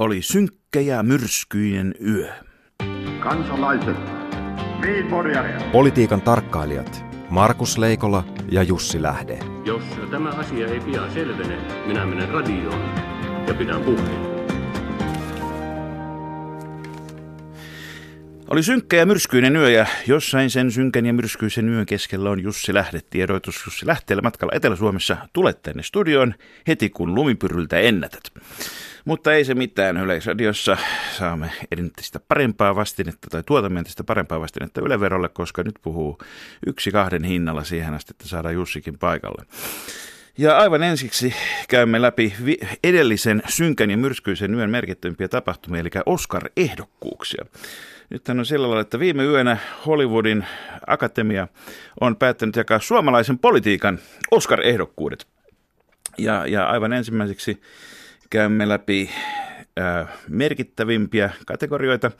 oli synkkä ja myrskyinen yö. Kansalaiset, Politiikan tarkkailijat Markus Leikola ja Jussi Lähde. Jos tämä asia ei pian selvene, minä menen radioon ja pidän puheen. Oli synkkä ja myrskyinen yö ja jossain sen synkän ja myrskyisen yön keskellä on Jussi Lähde. Tiedoitus Jussi Lähteellä matkalla Etelä-Suomessa. Tulet tänne studioon heti kun lumipyryltä ennätät. Mutta ei se mitään. Yleisradiossa saamme entistä parempaa vastinetta tai tuotamme entistä parempaa vastinetta Yleverolle, koska nyt puhuu yksi kahden hinnalla siihen asti, että saadaan Jussikin paikalle. Ja aivan ensiksi käymme läpi edellisen synkän ja myrskyisen yön merkittävimpiä tapahtumia, eli Oscar-ehdokkuuksia. Nyt on sillä lailla, että viime yönä Hollywoodin akatemia on päättänyt jakaa suomalaisen politiikan Oscar-ehdokkuudet. Ja, ja aivan ensimmäiseksi käymme läpi äh, merkittävimpiä kategorioita,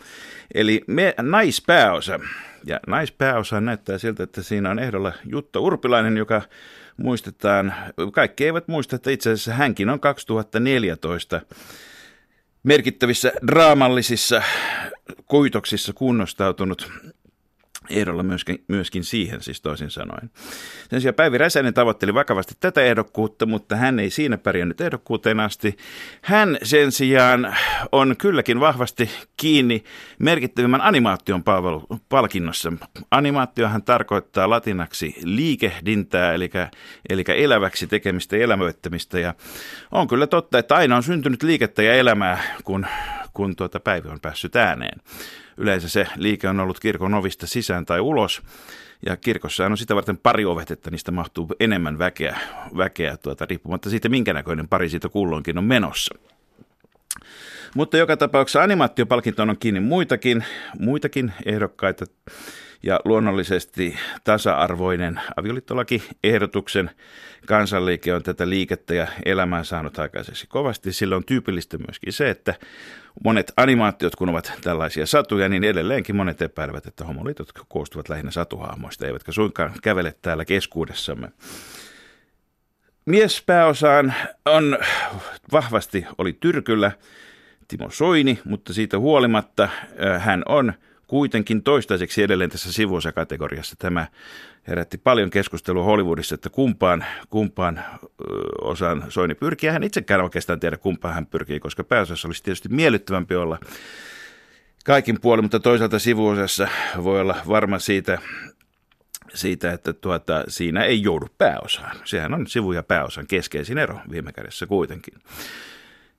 eli me, naispääosa. Ja naispääosa näyttää siltä, että siinä on ehdolla Jutta Urpilainen, joka muistetaan, kaikki eivät muista, että itse asiassa hänkin on 2014 merkittävissä draamallisissa koitoksissa kunnostautunut ehdolla myöskin, myöskin siihen, siis toisin sanoen. Sen sijaan Päivi Räsänen tavoitteli vakavasti tätä ehdokkuutta, mutta hän ei siinä pärjännyt ehdokkuuteen asti. Hän sen sijaan on kylläkin vahvasti kiinni merkittävimmän animaation palvelu, palkinnossa. Animaatiohan tarkoittaa latinaksi liikehdintää, eli, eli eläväksi tekemistä ja elämöittämistä. Ja on kyllä totta, että aina on syntynyt liikettä ja elämää, kun, kun tuota Päivi on päässyt ääneen. Yleensä se liike on ollut kirkon ovista sisään tai ulos. Ja kirkossa on sitä varten pari ovet, että niistä mahtuu enemmän väkeä, väkeä tuota, riippumatta siitä, minkä näköinen pari siitä kulloinkin on menossa. Mutta joka tapauksessa animaatiopalkintoon on kiinni muitakin, muitakin ehdokkaita ja luonnollisesti tasa-arvoinen avioliittolaki-ehdotuksen kansanliike on tätä liikettä ja elämää saanut aikaiseksi kovasti. Sillä on tyypillistä myöskin se, että monet animaatiot, kun ovat tällaisia satuja, niin edelleenkin monet epäilevät, että homoliitot koostuvat lähinnä satuhahmoista, eivätkä suinkaan kävele täällä keskuudessamme. Miespääosaan on vahvasti oli Tyrkyllä Timo Soini, mutta siitä huolimatta hän on – kuitenkin toistaiseksi edelleen tässä sivuosakategoriassa. Tämä herätti paljon keskustelua Hollywoodissa, että kumpaan, kumpaan osaan Soini pyrkii. Hän itsekään oikeastaan tiedä, kumpaan hän pyrkii, koska pääosassa olisi tietysti miellyttävämpi olla kaikin puolin, mutta toisaalta sivuosassa voi olla varma siitä, siitä, että tuota, siinä ei joudu pääosaan. Sehän on sivu- ja pääosan keskeisin ero viime kädessä kuitenkin.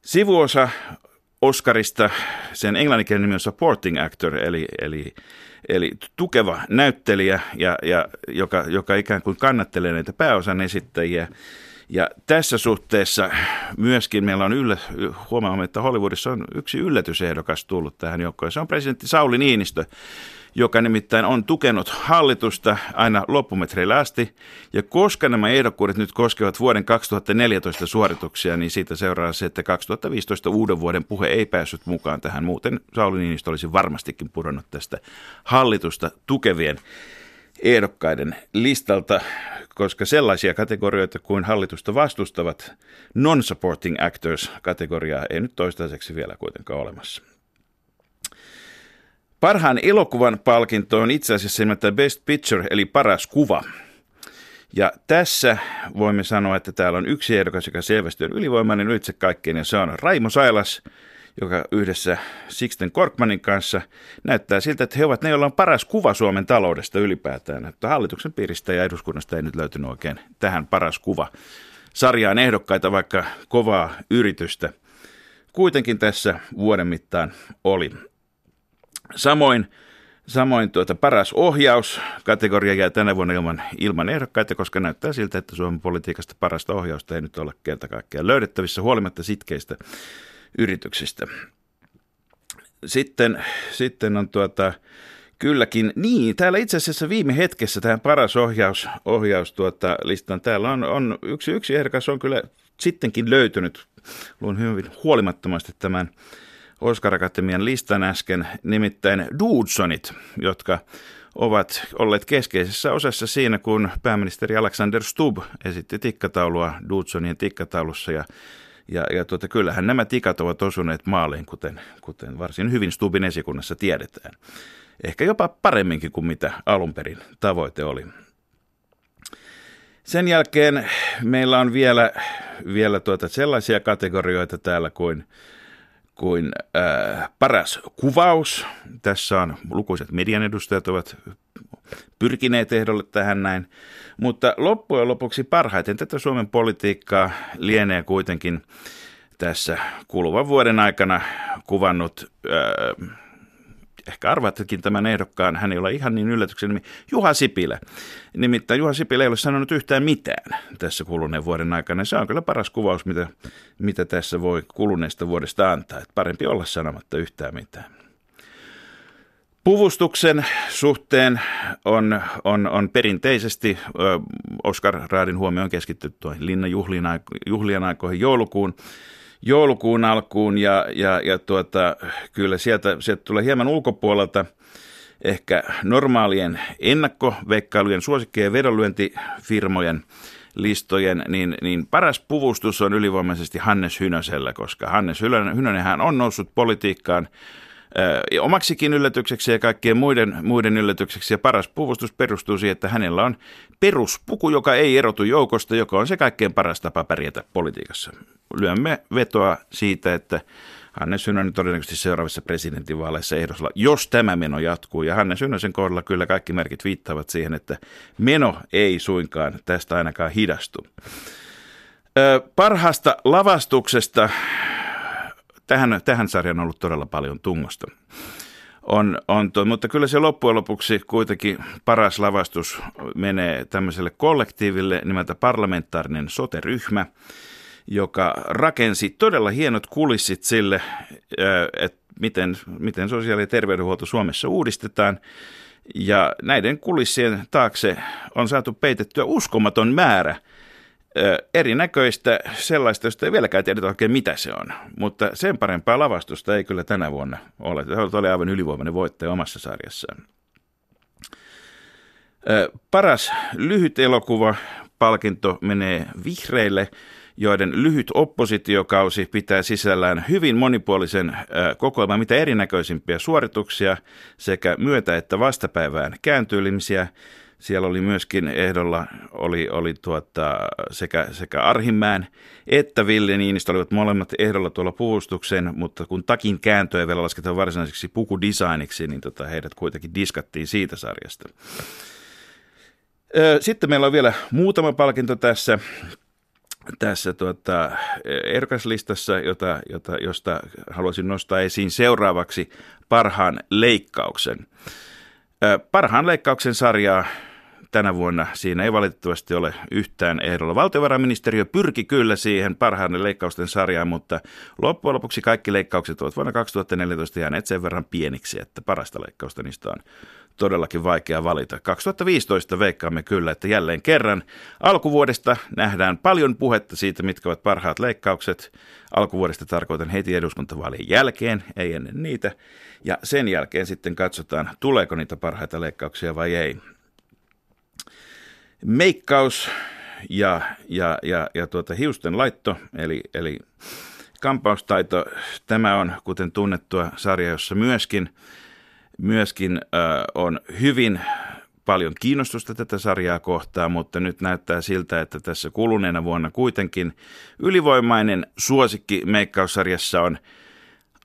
Sivuosa Oscarista, sen englanninkielinen nimi on supporting actor, eli, eli, eli tukeva näyttelijä, ja, ja, joka, joka ikään kuin kannattelee näitä pääosan esittäjiä. Ja tässä suhteessa myöskin meillä on yllä, huomaamme, että Hollywoodissa on yksi yllätysehdokas tullut tähän joukkoon. Se on presidentti Sauli Niinistö, joka nimittäin on tukenut hallitusta aina loppumetreillä asti. Ja koska nämä ehdokkuudet nyt koskevat vuoden 2014 suorituksia, niin siitä seuraa se, että 2015 uuden vuoden puhe ei päässyt mukaan tähän. Muuten Sauli Niinistö olisi varmastikin pudonnut tästä hallitusta tukevien ehdokkaiden listalta, koska sellaisia kategorioita kuin hallitusta vastustavat non-supporting actors kategoriaa ei nyt toistaiseksi vielä kuitenkaan olemassa. Parhaan elokuvan palkinto on itse asiassa nimeltään Best Picture, eli paras kuva. Ja tässä voimme sanoa, että täällä on yksi ehdokas, joka selvästi on ylivoimainen ylitse kaikkeen, ja se on Raimo Sailas, joka yhdessä Sixten Korkmanin kanssa näyttää siltä, että he ovat ne, joilla on paras kuva Suomen taloudesta ylipäätään. Että hallituksen piiristä ja eduskunnasta ei nyt löytynyt oikein tähän paras kuva sarjaan ehdokkaita, vaikka kovaa yritystä kuitenkin tässä vuoden mittaan oli. Samoin, samoin tuota, paras ohjaus kategoria jää tänä vuonna ilman, ilman ehdokkaita, koska näyttää siltä, että Suomen politiikasta parasta ohjausta ei nyt ole kerta kaikkiaan löydettävissä huolimatta sitkeistä yrityksistä. Sitten, sitten on tuota, kylläkin, niin, täällä itse asiassa viime hetkessä tähän paras ohjaus, ohjaus tuota, listan, täällä on, on yksi, yksi ehdokas on kyllä sittenkin löytynyt, luon hyvin huolimattomasti tämän Oscar Akatemian listan äsken, nimittäin Dudesonit, jotka ovat olleet keskeisessä osassa siinä, kun pääministeri Alexander Stubb esitti tikkataulua Dudesonien tikkataulussa ja Ja, ja tuota, kyllähän nämä tikat ovat osuneet maaliin, kuten, kuten varsin hyvin Stubin esikunnassa tiedetään. Ehkä jopa paremminkin kuin mitä alun perin tavoite oli. Sen jälkeen meillä on vielä, vielä tuota sellaisia kategorioita täällä kuin, kuin ää, paras kuvaus. Tässä on lukuiset median edustajat ovat pyrkineet ehdolle tähän näin. Mutta loppujen lopuksi parhaiten tätä Suomen politiikkaa lienee kuitenkin tässä kuluvan vuoden aikana kuvannut ää, ehkä arvaattekin tämän ehdokkaan, hän ei ole ihan niin yllätyksen nimi, Juha Sipilä. Nimittäin Juha Sipilä ei ole sanonut yhtään mitään tässä kuluneen vuoden aikana. Se on kyllä paras kuvaus, mitä, mitä tässä voi kuluneesta vuodesta antaa. Että parempi olla sanomatta yhtään mitään. Puvustuksen suhteen on, on, on perinteisesti Oskar Raadin huomioon keskittynyt Linnan juhlien aikoihin joulukuun joulukuun alkuun ja, ja, ja tuota, kyllä sieltä, sieltä tulee hieman ulkopuolelta ehkä normaalien ennakkoveikkailujen, suosikkeen ja vedonlyöntifirmojen listojen, niin, niin paras puvustus on ylivoimaisesti Hannes Hynösellä, koska Hannes Hynönenhän on noussut politiikkaan omaksikin yllätykseksi ja kaikkien muiden, muiden yllätykseksi. Ja paras puvustus perustuu siihen, että hänellä on peruspuku, joka ei erotu joukosta, joka on se kaikkein paras tapa pärjätä politiikassa. Lyömme vetoa siitä, että Hannes Synönen todennäköisesti seuraavissa presidentinvaaleissa ehdolla, jos tämä meno jatkuu. Ja Hannes Synösen kohdalla kyllä kaikki merkit viittaavat siihen, että meno ei suinkaan tästä ainakaan hidastu. Parhaasta lavastuksesta tähän, tähän sarjaan on ollut todella paljon tungosta. On, on to, mutta kyllä se loppujen lopuksi kuitenkin paras lavastus menee tämmöiselle kollektiiville nimeltä parlamentaarinen sote-ryhmä, joka rakensi todella hienot kulissit sille, että miten, miten sosiaali- ja terveydenhuolto Suomessa uudistetaan. Ja näiden kulissien taakse on saatu peitettyä uskomaton määrä – erinäköistä sellaista, josta ei vieläkään tiedetä oikein mitä se on. Mutta sen parempaa lavastusta ei kyllä tänä vuonna ole. Se oli aivan ylivoimainen voittaja omassa sarjassaan. Paras lyhyt elokuva palkinto menee vihreille, joiden lyhyt oppositiokausi pitää sisällään hyvin monipuolisen kokoelman mitä erinäköisimpiä suorituksia sekä myötä- että vastapäivään kääntyilimisiä siellä oli myöskin ehdolla oli, oli tuota, sekä, sekä Arhimäen että Ville Niinistö olivat molemmat ehdolla tuolla puolustukseen, mutta kun takin kääntöä vielä lasketaan varsinaiseksi pukudesigniksi, niin tota, heidät kuitenkin diskattiin siitä sarjasta. Sitten meillä on vielä muutama palkinto tässä tässä tuota, erkaslistassa, jota, jota, josta haluaisin nostaa esiin seuraavaksi parhaan leikkauksen. Parhaan leikkauksen sarjaa tänä vuonna siinä ei valitettavasti ole yhtään ehdolla. Valtiovarainministeriö pyrki kyllä siihen parhaan leikkausten sarjaan, mutta loppujen lopuksi kaikki leikkaukset ovat vuonna 2014 jääneet sen verran pieniksi, että parasta leikkausta niistä on todellakin vaikea valita. 2015 veikkaamme kyllä, että jälleen kerran alkuvuodesta nähdään paljon puhetta siitä, mitkä ovat parhaat leikkaukset. Alkuvuodesta tarkoitan heti eduskuntavaalien jälkeen, ei ennen niitä. Ja sen jälkeen sitten katsotaan, tuleeko niitä parhaita leikkauksia vai ei meikkaus ja, ja, ja, ja tuota hiusten laitto, eli, eli kampaustaito. Tämä on, kuten tunnettua, sarja, jossa myöskin, myöskin äh, on hyvin paljon kiinnostusta tätä sarjaa kohtaan, mutta nyt näyttää siltä, että tässä kuluneena vuonna kuitenkin ylivoimainen suosikki meikkaussarjassa on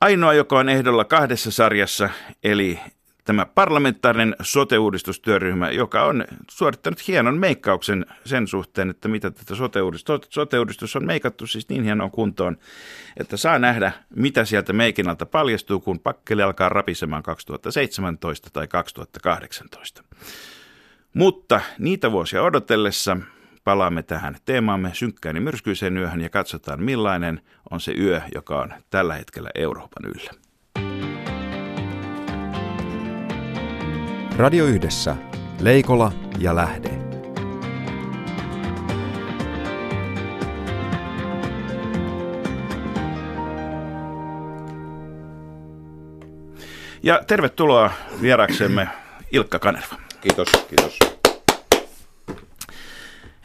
ainoa, joka on ehdolla kahdessa sarjassa, eli tämä parlamentaarinen sote-uudistustyöryhmä, joka on suorittanut hienon meikkauksen sen suhteen, että mitä tätä sote-uudistus, on meikattu siis niin hienoon kuntoon, että saa nähdä, mitä sieltä meikinalta paljastuu, kun pakkeli alkaa rapisemaan 2017 tai 2018. Mutta niitä vuosia odotellessa palaamme tähän teemaamme synkkään ja myrskyiseen yöhön ja katsotaan millainen on se yö, joka on tällä hetkellä Euroopan yllä. Radio Yhdessä. Leikola ja Lähde. Ja tervetuloa vieraksemme Ilkka Kanerva. Kiitos, kiitos.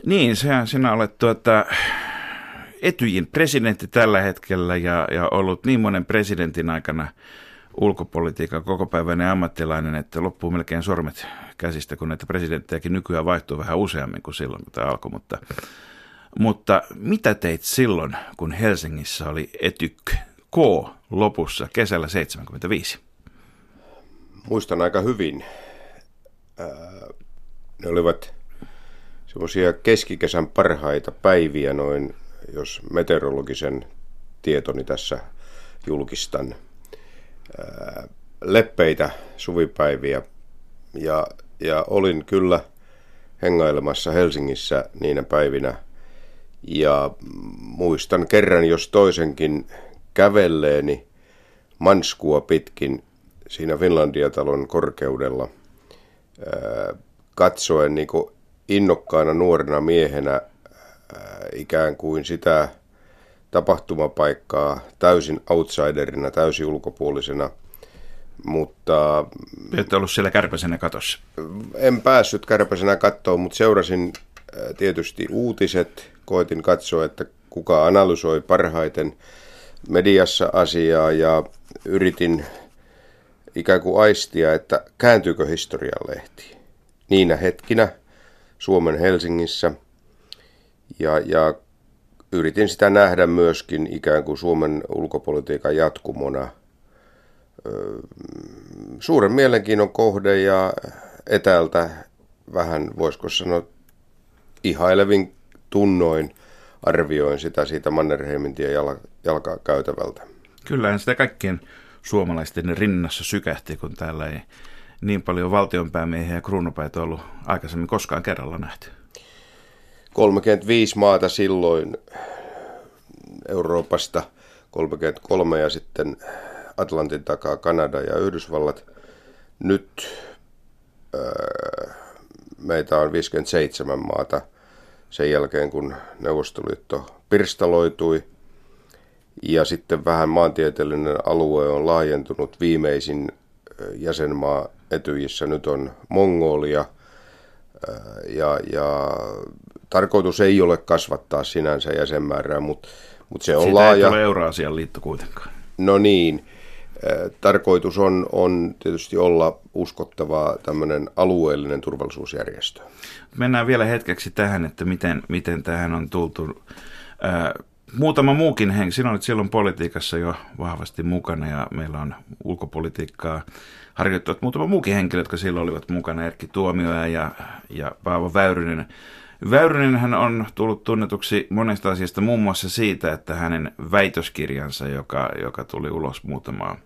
Niin, sehän sinä olet tuota, Etyjin presidentti tällä hetkellä ja, ja ollut niin monen presidentin aikana ulkopolitiikan kokopäiväinen ammattilainen, että loppuu melkein sormet käsistä, kun näitä presidenttejäkin nykyään vaihtuu vähän useammin kuin silloin, kun tämä alkoi. Mutta, mutta mitä teit silloin, kun Helsingissä oli Etyk K lopussa kesällä 75? Muistan aika hyvin. Ne olivat semmoisia keskikesän parhaita päiviä noin, jos meteorologisen tietoni tässä julkistan. Leppeitä suvipäiviä ja, ja olin kyllä hengailemassa Helsingissä niinä päivinä. Ja muistan kerran jos toisenkin kävelleeni manskua pitkin siinä Finlandia-talon korkeudella katsoen niin innokkaana nuorena miehenä ikään kuin sitä tapahtumapaikkaa täysin outsiderina, täysin ulkopuolisena. Mutta... Et ollut siellä kärpäsenä katossa? En päässyt kärpäsenä kattoon, mutta seurasin tietysti uutiset. Koitin katsoa, että kuka analysoi parhaiten mediassa asiaa ja yritin ikään kuin aistia, että kääntyykö historian lehti. Niinä hetkinä Suomen Helsingissä ja, ja yritin sitä nähdä myöskin ikään kuin Suomen ulkopolitiikan jatkumona. Suuren mielenkiinnon kohde ja etäältä vähän, voisiko sanoa, ihailevin tunnoin arvioin sitä siitä Mannerheimin tie jalkaa käytävältä. Kyllähän sitä kaikkien suomalaisten rinnassa sykähti, kun täällä ei niin paljon valtionpäämiehiä ja kruunupäitä ollut aikaisemmin koskaan kerralla nähty. 35 maata silloin Euroopasta, 33 ja sitten Atlantin takaa Kanada ja Yhdysvallat. Nyt äh, meitä on 57 maata sen jälkeen, kun Neuvostoliitto pirstaloitui. Ja sitten vähän maantieteellinen alue on laajentunut. Viimeisin jäsenmaa Etyjissä nyt on Mongolia. Ja, ja tarkoitus ei ole kasvattaa sinänsä jäsenmäärää, mutta, mutta se on Siitä laaja. ei tule Euraasian liitto kuitenkaan. No niin. Tarkoitus on, on tietysti olla uskottava tämmöinen alueellinen turvallisuusjärjestö. Mennään vielä hetkeksi tähän, että miten, miten tähän on tultu. Muutama muukin henkilö, sinä olit silloin politiikassa jo vahvasti mukana ja meillä on ulkopolitiikkaa harjoittavat muutama muukin henkilö, jotka silloin olivat mukana, Erkki Tuomioja ja, ja Paavo Väyrynen. Väyrynen hän on tullut tunnetuksi monesta asiasta, muun muassa siitä, että hänen väitöskirjansa, joka, joka tuli ulos muutamaa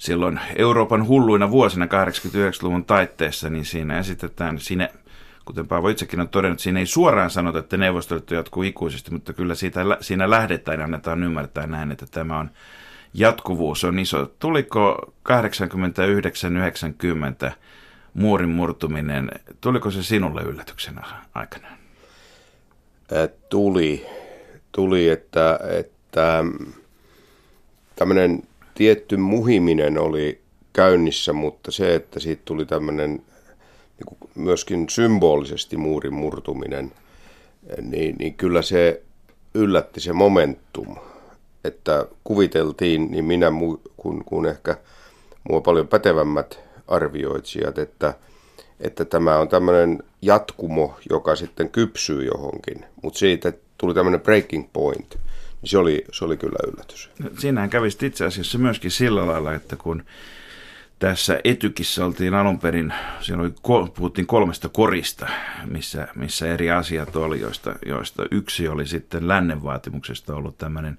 silloin Euroopan hulluina vuosina 89-luvun taitteessa, niin siinä esitetään, siinä, kuten Paavo itsekin on todennut, siinä ei suoraan sanota, että neuvostoliitto jatkuu ikuisesti, mutta kyllä siitä, siinä lähdetään ja annetaan ymmärtää näin, että tämä on jatkuvuus on iso. Tuliko 89-90 muurin murtuminen, tuliko se sinulle yllätyksenä aikana? Tuli, tuli että, että tämmöinen tietty muhiminen oli käynnissä, mutta se, että siitä tuli tämmöinen niin myöskin symbolisesti muurin murtuminen, niin, niin kyllä se yllätti se momentum että kuviteltiin, niin minä kuin, kuin ehkä mua paljon pätevämmät arvioitsijat, että, että tämä on tämmöinen jatkumo, joka sitten kypsyy johonkin. Mutta siitä tuli tämmöinen breaking point, niin se oli, se oli kyllä yllätys. No, siinähän kävisi itse asiassa myöskin sillä lailla, että kun tässä Etykissä oltiin alun perin, siellä oli, puhuttiin kolmesta korista, missä, missä eri asiat oli, joista, joista yksi oli sitten lännen vaatimuksesta ollut tämmöinen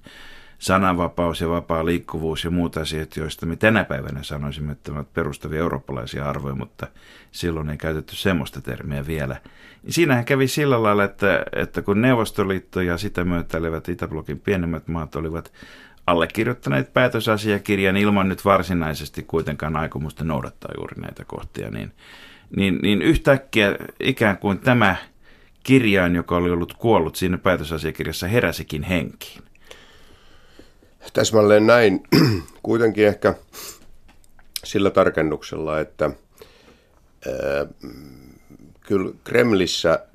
sananvapaus ja vapaa liikkuvuus ja muut asiat, joista me tänä päivänä sanoisimme, että ovat perustavia eurooppalaisia arvoja, mutta silloin ei käytetty semmoista termiä vielä. Siinähän kävi sillä lailla, että, että kun Neuvostoliitto ja sitä myötäilevät Itäblokin pienemmät maat olivat allekirjoittaneet päätösasiakirjan ilman nyt varsinaisesti kuitenkaan aikomusta noudattaa juuri näitä kohtia, niin, niin, niin yhtäkkiä ikään kuin tämä kirjain, joka oli ollut kuollut siinä päätösasiakirjassa, heräsikin henkiin. Täsmälleen näin. Kuitenkin ehkä sillä tarkennuksella, että ää, kyllä Kremlissä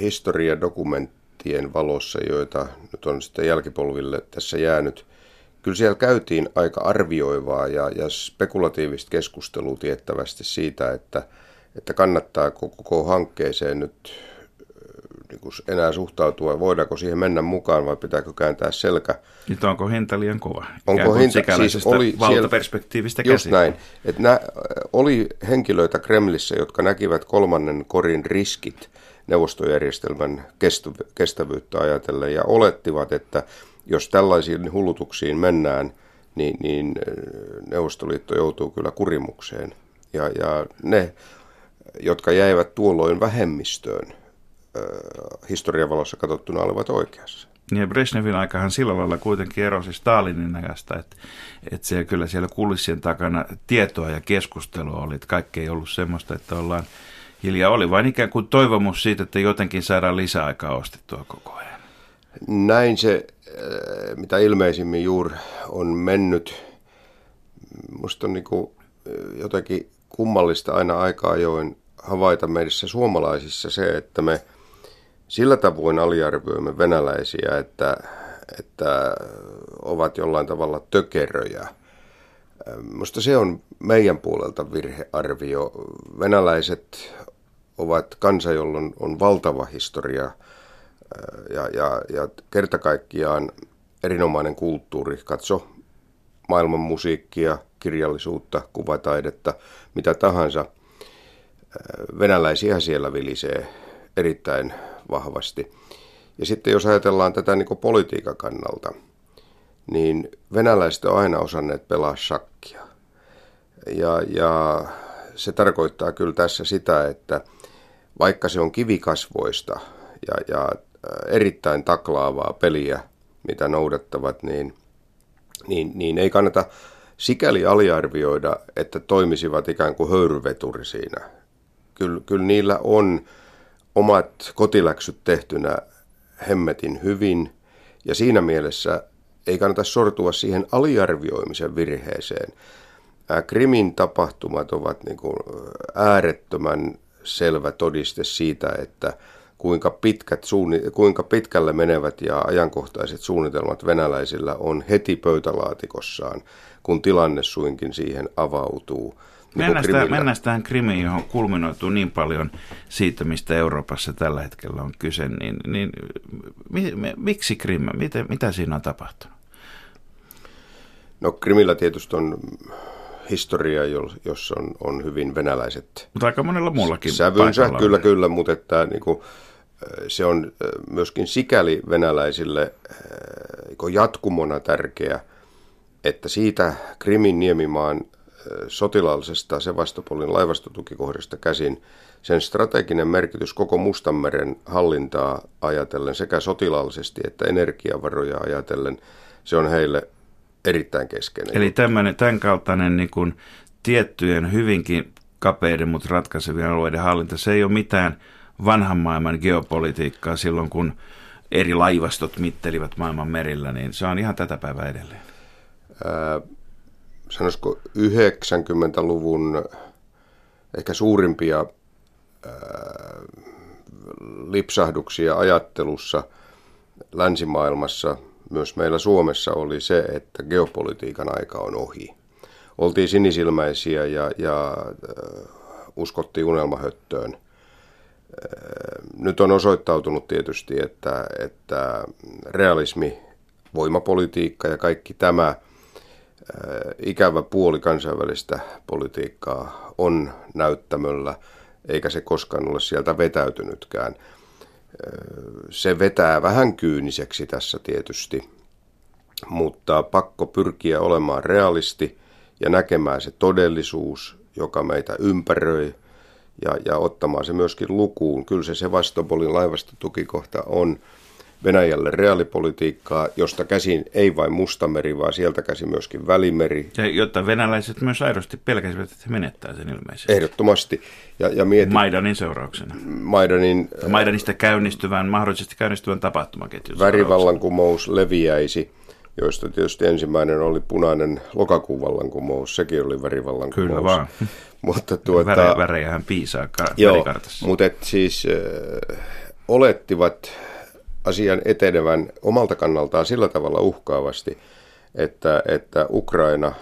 historiadokumentti dokumenttien valossa, joita nyt on sitten jälkipolville tässä jäänyt, kyllä siellä käytiin aika arvioivaa ja, ja spekulatiivista keskustelua tiettävästi siitä, että, että kannattaako koko hankkeeseen nyt niin kuin enää suhtautua, voidaanko siihen mennä mukaan vai pitääkö kääntää selkä. Nyt onko hinta liian kova? Onko hinta, siis oli valtaperspektiivistä just käsin. näin, että nä, oli henkilöitä Kremlissä, jotka näkivät kolmannen korin riskit neuvostojärjestelmän kestävyyttä ajatellen ja olettivat, että jos tällaisiin hullutuksiin mennään, niin, niin Neuvostoliitto joutuu kyllä kurimukseen. Ja, ja ne, jotka jäivät tuolloin vähemmistöön, historian valossa katsottuna olivat oikeassa. Ja Brezhnevin aikahan sillä lailla kuitenkin erosi Stalinin ajasta, että, että siellä kyllä siellä kulissien takana tietoa ja keskustelua oli, että kaikki ei ollut semmoista, että ollaan hiljaa. Oli vain ikään kuin toivomus siitä, että jotenkin saadaan lisäaikaa ostettua koko ajan. Näin se, mitä ilmeisimmin juuri on mennyt. Musta on niin kuin jotenkin kummallista aina aikaa ajoin havaita meissä suomalaisissa se, että me – sillä tavoin aliarvioimme venäläisiä, että, että ovat jollain tavalla tökeröjä. Minusta se on meidän puolelta virhearvio. Venäläiset ovat kansa, jolla on, valtava historia ja, ja, ja kerta kaikkiaan erinomainen kulttuuri. Katso maailman musiikkia, kirjallisuutta, kuvataidetta, mitä tahansa. Venäläisiä siellä vilisee erittäin vahvasti. Ja sitten jos ajatellaan tätä niin kuin politiikan kannalta, niin venäläiset on aina osanneet pelaa shakkia. Ja, ja se tarkoittaa kyllä tässä sitä, että vaikka se on kivikasvoista ja, ja äh, erittäin taklaavaa peliä, mitä noudattavat, niin, niin, niin ei kannata sikäli aliarvioida, että toimisivat ikään kuin höyryveturi siinä. Kyllä, kyllä niillä on omat kotiläksyt tehtynä hemmetin hyvin ja siinä mielessä ei kannata sortua siihen aliarvioimisen virheeseen. Krimin tapahtumat ovat niin kuin äärettömän selvä todiste siitä, että kuinka, pitkät suunni, kuinka pitkälle menevät ja ajankohtaiset suunnitelmat venäläisillä on heti pöytälaatikossaan, kun tilanne suinkin siihen avautuu. Mennään, sitä, mennään tähän Krimiin, johon kulminoituu niin paljon siitä, mistä Euroopassa tällä hetkellä on kyse. Niin, niin mi, miksi Krim? Mitä, mitä siinä on tapahtunut? No Krimillä tietysti on historia, jossa on, on hyvin venäläiset Mutta aika monella muullakin sävynsä, kyllä, kyllä, mutta että, niin kuin, se on myöskin sikäli venäläisille niin jatkumona tärkeä, että siitä Krimin niemimaan sotilaallisesta Sevastopolin laivastotukikohdasta käsin sen strateginen merkitys koko Mustanmeren hallintaa ajatellen sekä sotilaallisesti että energiavaroja ajatellen, se on heille erittäin keskeinen. Eli tämmöinen, tämän kaltainen niin kuin tiettyjen hyvinkin kapeiden, mutta ratkaisevien alueiden hallinta, se ei ole mitään vanhan maailman geopolitiikkaa silloin, kun eri laivastot mittelivät maailman merillä, niin se on ihan tätä päivää edelleen. Ää, sanoisiko 90-luvun ehkä suurimpia ää, lipsahduksia ajattelussa länsimaailmassa, myös meillä Suomessa oli se, että geopolitiikan aika on ohi. Oltiin sinisilmäisiä ja, ja äh, uskottiin unelmahöttöön. Nyt on osoittautunut tietysti, että, että realismi, voimapolitiikka ja kaikki tämä – ikävä puoli kansainvälistä politiikkaa on näyttämöllä, eikä se koskaan ole sieltä vetäytynytkään. Se vetää vähän kyyniseksi tässä tietysti, mutta pakko pyrkiä olemaan realisti ja näkemään se todellisuus, joka meitä ympäröi, ja, ja ottamaan se myöskin lukuun. Kyllä se Sevastopolin laivastotukikohta on Venäjälle reaalipolitiikkaa, josta käsin ei vain Mustameri, vaan sieltä käsin myöskin Välimeri. Ja jotta venäläiset myös aidosti pelkäsivät, että he menettää sen ilmeisesti. Ehdottomasti. Ja, ja mietin, Maidanin seurauksena. Maidanin, Maidanista käynnistyvän, mahdollisesti käynnistyvän tapahtumaketjun Värivallankumous leviäisi joista tietysti ensimmäinen oli punainen lokakuun vallankumous, sekin oli värivallankumous. Kyllä vaan. mutta tuota, Väre, värejähän piisaa ka- joo, mutta et siis äh, olettivat asian etenevän omalta kannaltaan sillä tavalla uhkaavasti, että, että Ukraina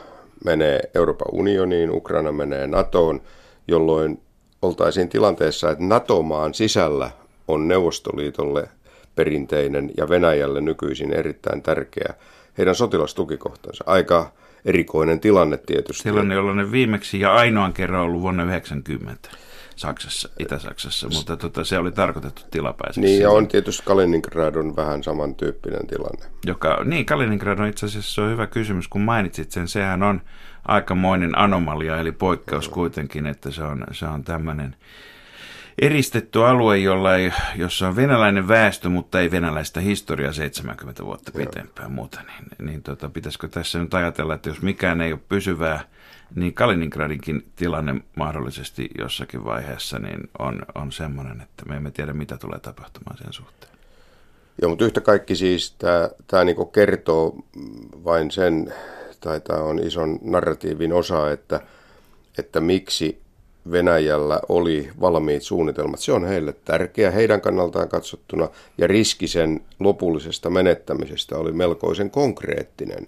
menee Euroopan unioniin, Ukraina menee NATOon, jolloin oltaisiin tilanteessa, että NATO-maan sisällä on Neuvostoliitolle perinteinen ja Venäjälle nykyisin erittäin tärkeä heidän sotilastukikohtansa. Aika erikoinen tilanne tietysti. Tilanne, jollainen viimeksi ja ainoan kerran ollut vuonna 90. Saksassa, Itä-Saksassa, mutta tota, se oli tarkoitettu tilapäiseksi. Niin, ja on tietysti Kaliningrad on vähän samantyyppinen tilanne. Joka, niin, Kaliningrad on itse asiassa on hyvä kysymys, kun mainitsit sen. Sehän on aikamoinen anomalia, eli poikkeus kuitenkin, että se on, se on tämmöinen eristetty alue, jolla ei, jossa on venäläinen väestö, mutta ei venäläistä historiaa 70 vuotta pitempään muuta. Niin, niin tota, pitäisikö tässä nyt ajatella, että jos mikään ei ole pysyvää, niin Kaliningradinkin tilanne mahdollisesti jossakin vaiheessa niin on, on semmoinen, että me emme tiedä, mitä tulee tapahtumaan sen suhteen. Joo, mutta yhtä kaikki siis tämä, tämä niin kertoo vain sen, tai tämä on ison narratiivin osa, että, että miksi Venäjällä oli valmiit suunnitelmat. Se on heille tärkeä heidän kannaltaan katsottuna, ja riski sen lopullisesta menettämisestä oli melkoisen konkreettinen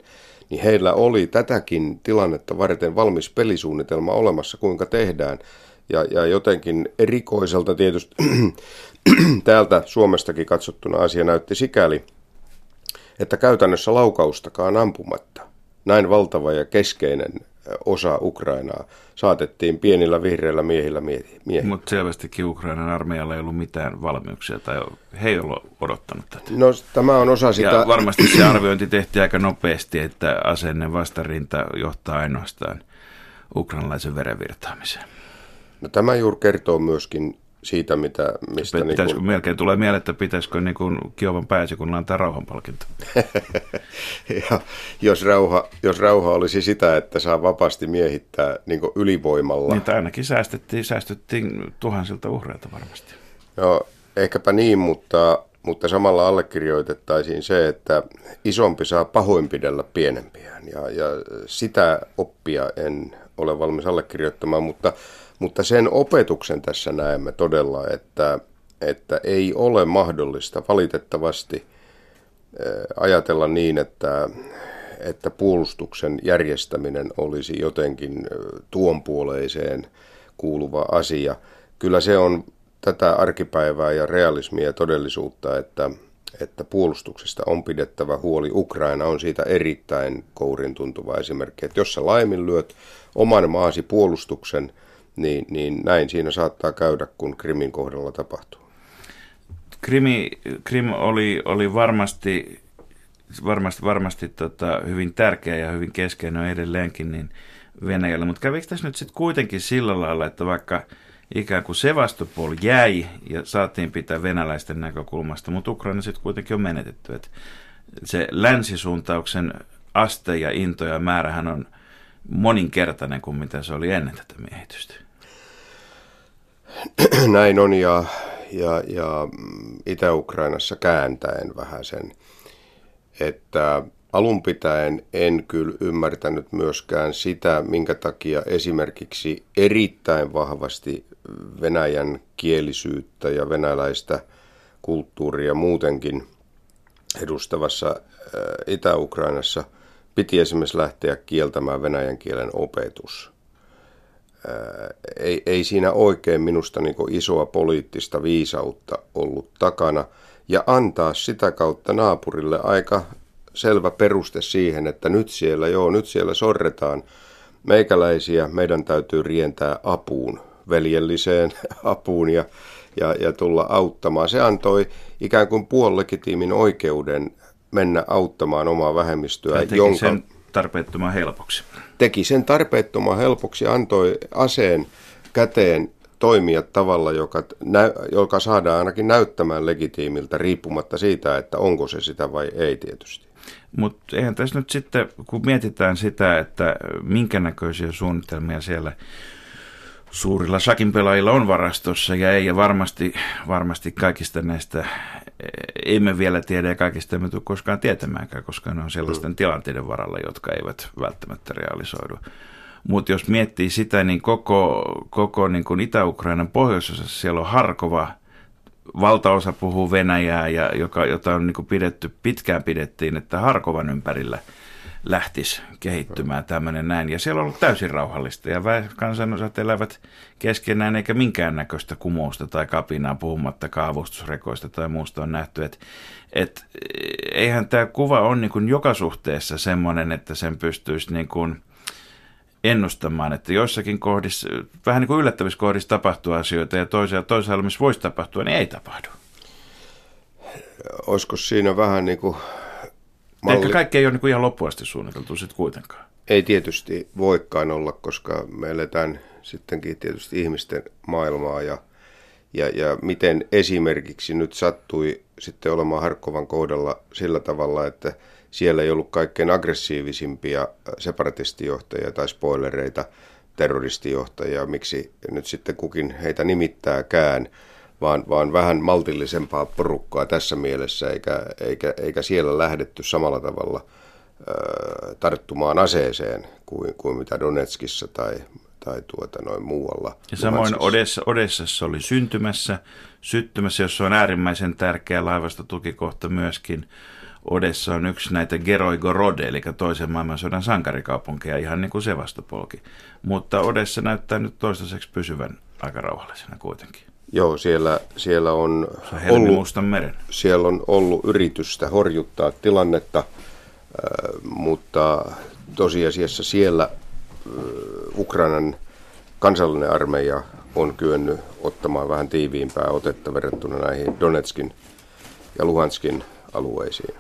niin heillä oli tätäkin tilannetta varten valmis pelisuunnitelma olemassa, kuinka tehdään. Ja, ja jotenkin erikoiselta tietysti täältä Suomestakin katsottuna asia näytti sikäli, että käytännössä laukaustakaan ampumatta näin valtava ja keskeinen osa Ukrainaa saatettiin pienillä vihreillä miehillä miehiä. Mutta selvästikin Ukrainan armeijalla ei ollut mitään valmiuksia tai he ei ollut odottanut tätä. No tämä on osa sitä... Ja varmasti se arviointi tehtiin aika nopeasti, että asenne vastarinta johtaa ainoastaan ukrainalaisen verenvirtaamiseen. No tämä juuri kertoo myöskin siitä, mitä, mistä... Pitäisikö, niin kun... melkein tulee mieleen, että pitäisikö niin kuin Kiovan pääsikunnan antaa rauhanpalkinto? ja jos rauha, jos rauha olisi sitä, että saa vapaasti miehittää niin ylivoimalla... Niin, ainakin säästettiin, säästettiin tuhansilta uhreilta varmasti. No, ehkäpä niin, mutta, mutta samalla allekirjoitettaisiin se, että isompi saa pahoinpidellä pienempiään. Ja, ja sitä oppia en ole valmis allekirjoittamaan, mutta mutta sen opetuksen tässä näemme todella, että, että ei ole mahdollista valitettavasti ajatella niin, että, että puolustuksen järjestäminen olisi jotenkin tuonpuoleiseen kuuluva asia. Kyllä se on tätä arkipäivää ja realismia ja todellisuutta, että, että puolustuksesta on pidettävä huoli. Ukraina on siitä erittäin kourin tuntuva esimerkki, että jos sä laiminlyöt oman maasi puolustuksen – niin, niin näin siinä saattaa käydä, kun Krimin kohdalla tapahtuu. Krimi, Krim oli, oli varmasti, varmasti, varmasti tota, hyvin tärkeä ja hyvin keskeinen edelleenkin niin Venäjällä, mutta kävikö tässä nyt sitten kuitenkin sillä lailla, että vaikka ikään kuin Sevastopol jäi ja saatiin pitää venäläisten näkökulmasta, mutta Ukraina sitten kuitenkin on menetetty. Että se länsisuuntauksen aste ja into ja määrähän on moninkertainen kuin mitä se oli ennen tätä miehitystä. näin on ja, ja, ja Itä-Ukrainassa kääntäen vähän sen, että alun pitäen en kyllä ymmärtänyt myöskään sitä, minkä takia esimerkiksi erittäin vahvasti Venäjän kielisyyttä ja venäläistä kulttuuria muutenkin edustavassa Itä-Ukrainassa piti esimerkiksi lähteä kieltämään venäjän kielen opetus – ei, ei siinä oikein minusta niin isoa poliittista viisautta ollut takana ja antaa sitä kautta naapurille aika selvä peruste siihen, että nyt siellä, joo, nyt siellä sorretaan meikäläisiä, meidän täytyy rientää apuun, veljelliseen apuun ja, ja, ja tulla auttamaan. Se antoi ikään kuin puolilegitiimin oikeuden mennä auttamaan omaa vähemmistöä, jonka... Sen tarpeettoman helpoksi. Teki sen tarpeettoman helpoksi antoi aseen käteen toimia tavalla, joka, joka saadaan ainakin näyttämään legitiimiltä riippumatta siitä, että onko se sitä vai ei tietysti. Mutta eihän tässä nyt sitten, kun mietitään sitä, että minkä näköisiä suunnitelmia siellä suurilla sakin pelaajilla on varastossa ja ei, ja varmasti, varmasti kaikista näistä emme vielä tiedä ja kaikista emme tule koskaan tietämäänkään, koska ne on sellaisten mm. tilanteiden varalla, jotka eivät välttämättä realisoidu. Mutta jos miettii sitä, niin koko, koko niin kuin Itä-Ukrainan pohjoisosassa siellä on Harkova, valtaosa puhuu Venäjää, ja joka, jota on niin kuin pidetty, pitkään pidettiin, että Harkovan ympärillä lähtisi kehittymään tämmöinen näin. Ja siellä on ollut täysin rauhallista, ja kansanosat elävät keskenään, eikä minkäännäköistä kumousta tai kapinaa, puhumattakaan avustusrekoista tai muusta on nähty. Että et, eihän tämä kuva ole niin joka suhteessa semmoinen, että sen pystyisi niin kuin ennustamaan, että joissakin kohdissa, vähän niin kuin yllättävissä kohdissa tapahtuu asioita ja toisella, toisella missä voisi tapahtua, niin ei tapahdu. Olisiko siinä vähän niin kuin malli... Ehkä kaikki ei ole niin kuin ihan loppuun asti suunniteltu sitten kuitenkaan. Ei tietysti voikaan olla, koska me eletään sittenkin tietysti ihmisten maailmaa ja, ja, ja miten esimerkiksi nyt sattui sitten olemaan Harkkovan kohdalla sillä tavalla, että siellä ei ollut kaikkein aggressiivisimpia separatistijohtajia tai spoilereita, terroristijohtajia, miksi nyt sitten kukin heitä nimittääkään, vaan, vaan vähän maltillisempaa porukkaa tässä mielessä, eikä, eikä, eikä siellä lähdetty samalla tavalla ö, tarttumaan aseeseen kuin, kuin mitä Donetskissa tai, tai tuota noin muualla. Ja samoin Odessa, Odessassa oli syntymässä, syttymässä, jossa on äärimmäisen tärkeä laivasta tukikohta myöskin. Odessa on yksi näitä Geroigorod, eli toisen maailmansodan sankarikaupunkeja, ihan niin kuin Sevastopolki. Mutta Odessa näyttää nyt toistaiseksi pysyvän aika rauhallisena kuitenkin. Joo, siellä, siellä on, ollut, meren. siellä on ollut yritystä horjuttaa tilannetta, äh, mutta tosiasiassa siellä äh, Ukrainan kansallinen armeija on kyennyt ottamaan vähän tiiviimpää otetta verrattuna näihin Donetskin ja Luhanskin alueisiin.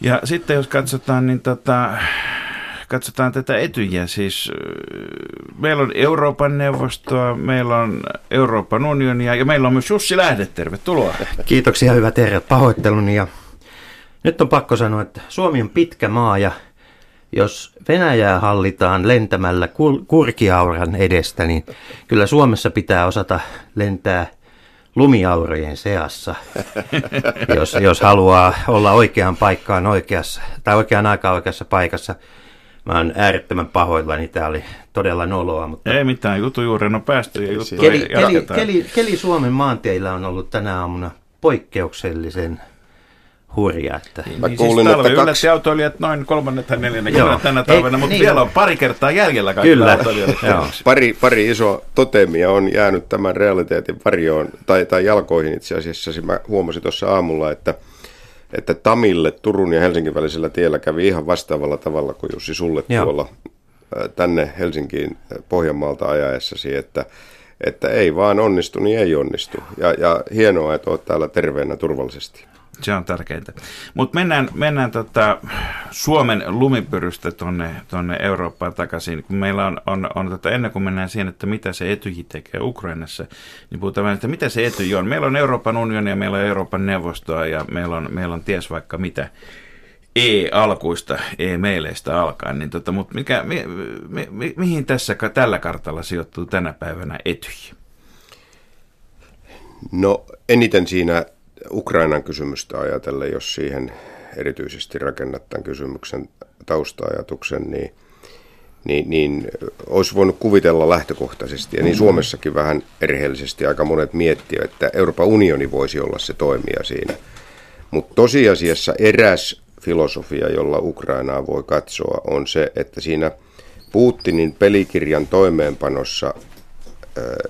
Ja sitten jos katsotaan, niin tota, katsotaan tätä etyjä, siis meillä on Euroopan neuvostoa, meillä on Euroopan unionia ja meillä on myös Jussi Lähde, tervetuloa. Kiitoksia, hyvä terve, pahoitteluni ja nyt on pakko sanoa, että Suomi on pitkä maa ja jos Venäjää hallitaan lentämällä kurkiauran edestä, niin kyllä Suomessa pitää osata lentää lumiaurojen seassa, jos, jos haluaa olla oikeaan paikkaan oikeassa, tai oikeaan aikaan oikeassa paikassa. Mä oon äärettömän pahoillani, tämä oli todella noloa. Mutta... Ei mitään, jutu juuri on päästy ja juttu keli, keli, keli, keli Suomen maanteilla on ollut tänä aamuna poikkeuksellisen hurja. Että... Niin, Mä niin kuulin, siis talvi että kaksi... autoilijat noin kolmannet tai neljännet tänä talvena, Ei, mutta niin, vielä on pari kertaa jäljellä Kyllä. pari, pari iso totemia on jäänyt tämän realiteetin varjoon tai, tai jalkoihin itse asiassa. Mä huomasin tuossa aamulla, että että Tamille Turun ja Helsingin välisellä tiellä kävi ihan vastaavalla tavalla kuin Jussi sulle Joo. tuolla tänne Helsinkiin Pohjanmaalta ajaessasi, että, että ei vaan onnistu, niin ei onnistu. Ja, ja hienoa, että olet täällä terveenä turvallisesti. Se on tärkeintä. Mutta mennään, mennään tota Suomen lumipyrystä tuonne tonne Eurooppaan takaisin. Kun meillä on, on, on tota, ennen kuin mennään siihen, että mitä se etyji tekee Ukrainassa, niin puhutaan, että mitä se etyji on. Meillä on Euroopan unioni ja meillä on Euroopan neuvostoa ja meillä on, meillä on ties vaikka mitä E-alkuista, E-meileistä alkaen. Niin tota, mutta mikä, mi, mi, mi, mihin tässä tällä kartalla sijoittuu tänä päivänä etyji? No eniten siinä Ukrainan kysymystä ajatellen, jos siihen erityisesti rakennat tämän kysymyksen tausta-ajatuksen, niin, niin, niin olisi voinut kuvitella lähtökohtaisesti, ja niin mm. Suomessakin vähän erheellisesti aika monet miettiä, että Euroopan unioni voisi olla se toimija siinä. Mutta tosiasiassa eräs filosofia, jolla Ukrainaa voi katsoa, on se, että siinä Putinin pelikirjan toimeenpanossa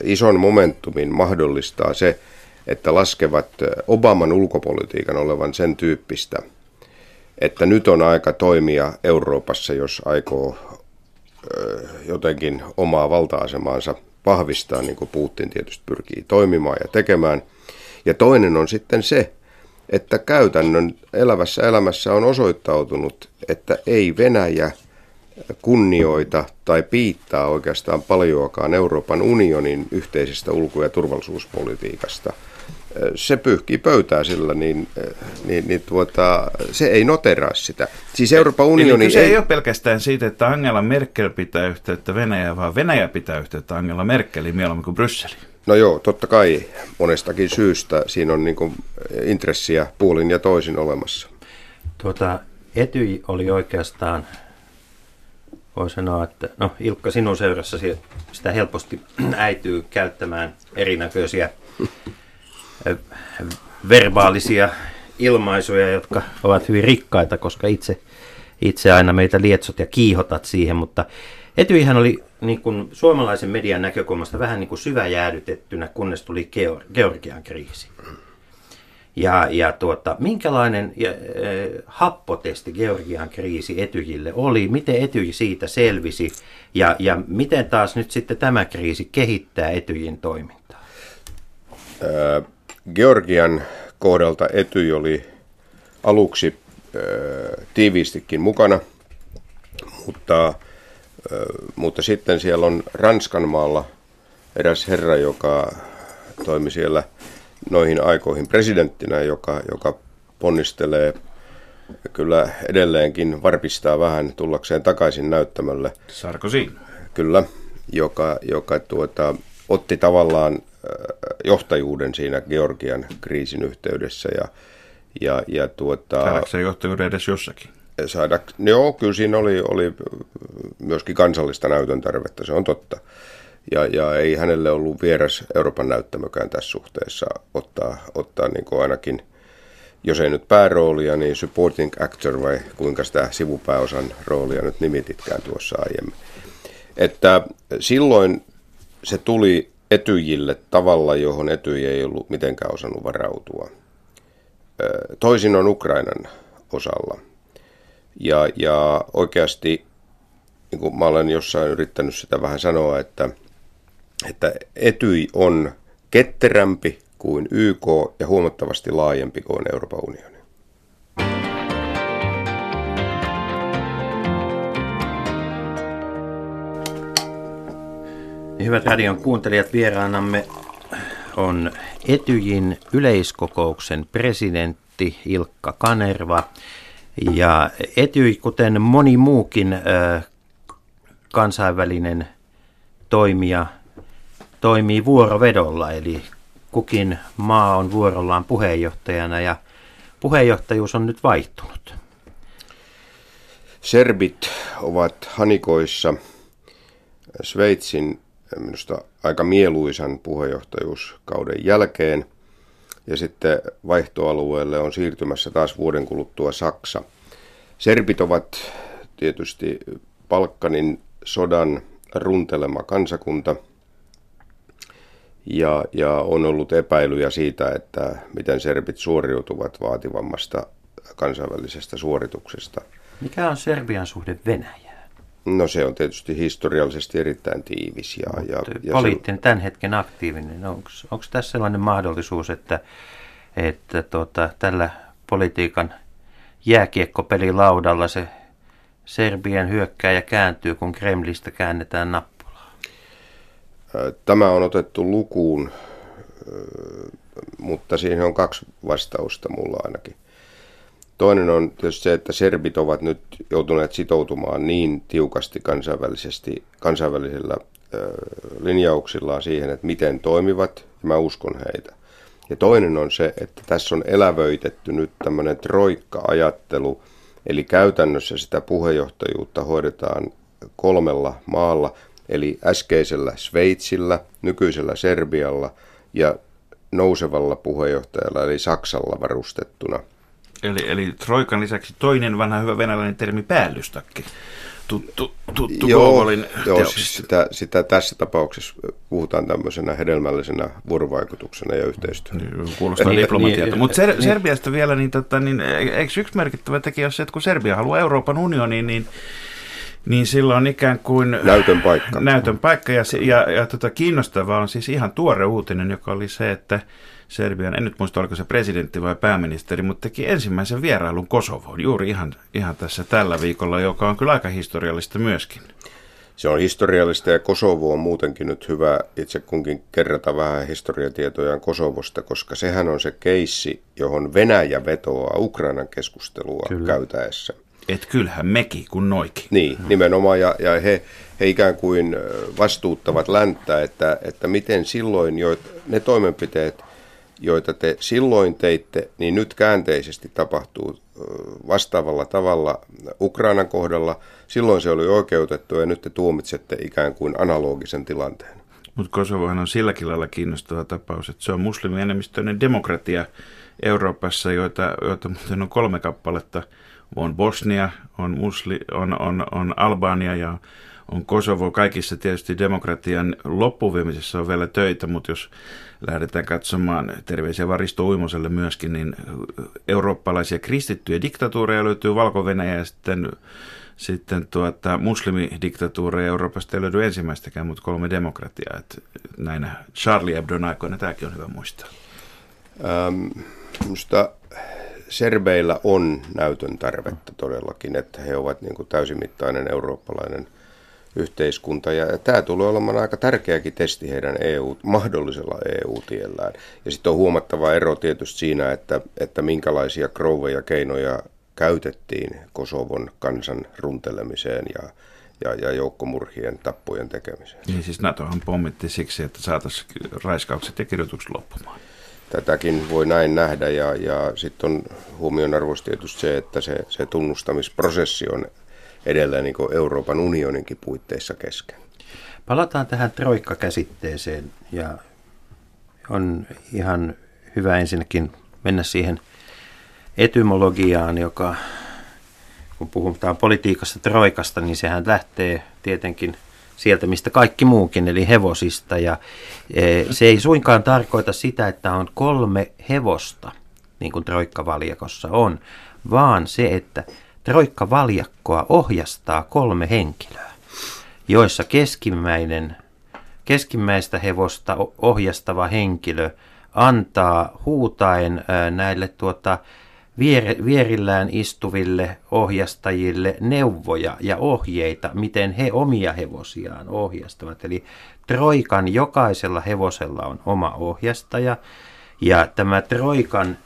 ison momentumin mahdollistaa se, että laskevat Obaman ulkopolitiikan olevan sen tyyppistä, että nyt on aika toimia Euroopassa, jos aikoo jotenkin omaa valta-asemaansa vahvistaa, niin kuin Putin tietysti pyrkii toimimaan ja tekemään. Ja toinen on sitten se, että käytännön elävässä elämässä on osoittautunut, että ei Venäjä kunnioita tai piittaa oikeastaan paljoakaan Euroopan unionin yhteisestä ulko- ja turvallisuuspolitiikasta – se pyyhkii pöytää sillä, niin, niin, niin tuota, se ei noteraa sitä. Siis Euroopan unioni... Eli se ei... ei ole pelkästään siitä, että Angela Merkel pitää yhteyttä Venäjää, vaan Venäjä pitää yhteyttä Angela Merkeliin mieluummin kuin Brysseliin. No joo, totta kai monestakin syystä siinä on niin kuin intressiä puolin ja toisin olemassa. Tuota, Etyj oli oikeastaan, voi sanoa, että no Ilkka sinun seurassasi sitä helposti äityy käyttämään erinäköisiä verbaalisia ilmaisuja, jotka ovat hyvin rikkaita, koska itse, itse aina meitä lietsot ja kiihotat siihen, mutta Etyjhän oli niin kuin suomalaisen median näkökulmasta vähän niin kuin syväjäädytettynä, kunnes tuli Geor- Georgian kriisi. Ja, ja tuota, minkälainen ja, äh, happotesti Georgian kriisi Etyjille oli, miten Etyj siitä selvisi ja, ja miten taas nyt sitten tämä kriisi kehittää Etyjin toimintaa? Ää, Georgian kohdalta Etyj oli aluksi tiiviistikin mukana, mutta, mutta sitten siellä on Ranskan maalla eräs herra, joka toimi siellä noihin aikoihin presidenttinä, joka, joka ponnistelee kyllä edelleenkin varpistaa vähän tullakseen takaisin näyttämölle. Sarkozy. Kyllä, joka, joka tuota, otti tavallaan johtajuuden siinä Georgian kriisin yhteydessä. Ja, ja, ja tuota, Saadaanko se johtajuuden edes jossakin? saada, joo, kyllä siinä oli, oli myöskin kansallista näytön tarvetta, se on totta. Ja, ja ei hänelle ollut vieras Euroopan näyttämökään tässä suhteessa ottaa, ottaa niin kuin ainakin, jos ei nyt pääroolia, niin supporting actor vai kuinka sitä sivupääosan roolia nyt nimititkään tuossa aiemmin. Että silloin se tuli etyjille tavalla, johon etyj ei ollut mitenkään osannut varautua. Toisin on Ukrainan osalla. Ja, ja oikeasti, niin kuin mä olen jossain yrittänyt sitä vähän sanoa, että, että Etyi on ketterämpi kuin YK ja huomattavasti laajempi kuin Euroopan unioni. Hyvät radion kuuntelijat, vieraanamme on Etyjin yleiskokouksen presidentti Ilkka Kanerva. Ja Etyj, kuten moni muukin kansainvälinen toimija, toimii vuorovedolla, eli kukin maa on vuorollaan puheenjohtajana ja puheenjohtajuus on nyt vaihtunut. Serbit ovat hanikoissa Sveitsin minusta aika mieluisan puheenjohtajuuskauden jälkeen. Ja sitten vaihtoalueelle on siirtymässä taas vuoden kuluttua Saksa. Serbit ovat tietysti Balkanin sodan runtelema kansakunta. Ja, ja on ollut epäilyjä siitä, että miten serbit suoriutuvat vaativammasta kansainvälisestä suorituksesta. Mikä on Serbian suhde Venäjään? No se on tietysti historiallisesti erittäin tiivis. Ja, ja, ja Poliittinen tämän hetken aktiivinen. Onko tässä sellainen mahdollisuus, että, että tuota, tällä politiikan jääkiekkopelilaudalla se Serbian hyökkääjä kääntyy, kun Kremlistä käännetään nappulaa? Tämä on otettu lukuun, mutta siihen on kaksi vastausta mulla ainakin. Toinen on tietysti se, että serbit ovat nyt joutuneet sitoutumaan niin tiukasti kansainvälisesti, kansainvälisillä ö, linjauksillaan siihen, että miten toimivat, ja mä uskon heitä. Ja toinen on se, että tässä on elävöitetty nyt tämmöinen troikka-ajattelu, eli käytännössä sitä puheenjohtajuutta hoidetaan kolmella maalla, eli äskeisellä Sveitsillä, nykyisellä Serbialla ja nousevalla puheenjohtajalla, eli Saksalla varustettuna – Eli, eli Troikan lisäksi toinen vanha hyvä venäläinen termi päällystakki. Tuttu, tuttu joo, joo siis sitä, sitä, tässä tapauksessa puhutaan tämmöisenä hedelmällisenä vuorovaikutuksena ja yhteistyönä. Niin, kuulostaa niin, diplomatialta. Niin, Mutta Ser- niin. Serbiasta vielä, niin, tota, niin eikö yksi merkittävä tekijä ole se, että kun Serbia haluaa Euroopan unioniin, niin niin silloin on ikään kuin näytön paikka. Näytön paikka ja, ja, ja tota, kiinnostavaa on siis ihan tuore uutinen, joka oli se, että Serbian, en nyt muista oliko se presidentti vai pääministeri, mutta teki ensimmäisen vierailun Kosovoon juuri ihan, ihan tässä tällä viikolla, joka on kyllä aika historiallista myöskin. Se on historiallista ja Kosovo on muutenkin nyt hyvä itse kunkin kerrata vähän historiatietoja Kosovosta, koska sehän on se keissi, johon Venäjä vetoaa Ukrainan keskustelua Kyllä. käytäessä. Et kyllähän mekin kun noikin. Niin, nimenomaan. Ja, ja he, he ikään kuin vastuuttavat länttä, että, että miten silloin jo, ne toimenpiteet, joita te silloin teitte, niin nyt käänteisesti tapahtuu vastaavalla tavalla Ukrainan kohdalla. Silloin se oli oikeutettu ja nyt te tuomitsette ikään kuin analogisen tilanteen. Mutta Kosovohan on silläkin lailla kiinnostava tapaus, että se on muslimienemmistöinen demokratia Euroopassa, joita, joita muuten on kolme kappaletta. On Bosnia, on, musli, on, on, on Albania ja on Kosovo. Kaikissa tietysti demokratian loppuviemisessä on vielä töitä, mutta jos lähdetään katsomaan, terveisiä Varisto Uimoselle myöskin, niin eurooppalaisia kristittyjä diktatuureja löytyy valko ja sitten sitten tuota, muslimidiktatuureja Euroopasta ei löydy ensimmäistäkään, mutta kolme demokratiaa. Että näinä Charlie Hebdon aikoina tämäkin on hyvä muistaa. Ähm, minusta serbeillä on näytön tarvetta todellakin, että he ovat niin kuin täysimittainen eurooppalainen yhteiskunta. Ja tämä tulee olemaan aika tärkeäkin testi heidän EU, mahdollisella EU-tiellään. Ja sitten on huomattava ero tietysti siinä, että, että minkälaisia krouveja keinoja käytettiin Kosovon kansan runtelemiseen ja, ja, ja joukkomurhien tappujen tekemiseen. Niin siis NATOhan pommitti siksi, että saataisiin raiskaukset ja kirjoitukset loppumaan. Tätäkin voi näin nähdä ja, ja sitten on huomionarvoista tietysti se, että se, se tunnustamisprosessi on edelleen niin Euroopan unioninkin puitteissa kesken. Palataan tähän troikka-käsitteeseen ja on ihan hyvä ensinnäkin mennä siihen etymologiaan, joka kun puhutaan politiikasta troikasta, niin sehän lähtee tietenkin sieltä, mistä kaikki muukin, eli hevosista. Ja e, se ei suinkaan tarkoita sitä, että on kolme hevosta, niin kuin troikkavaljakossa on, vaan se, että troikkavaljakkoa ohjastaa kolme henkilöä, joissa keskimmäinen, keskimmäistä hevosta ohjastava henkilö antaa huutaen näille tuota, vier, vierillään istuville ohjastajille neuvoja ja ohjeita, miten he omia hevosiaan ohjastavat. Eli Troikan jokaisella hevosella on oma ohjastaja ja tämä Troikan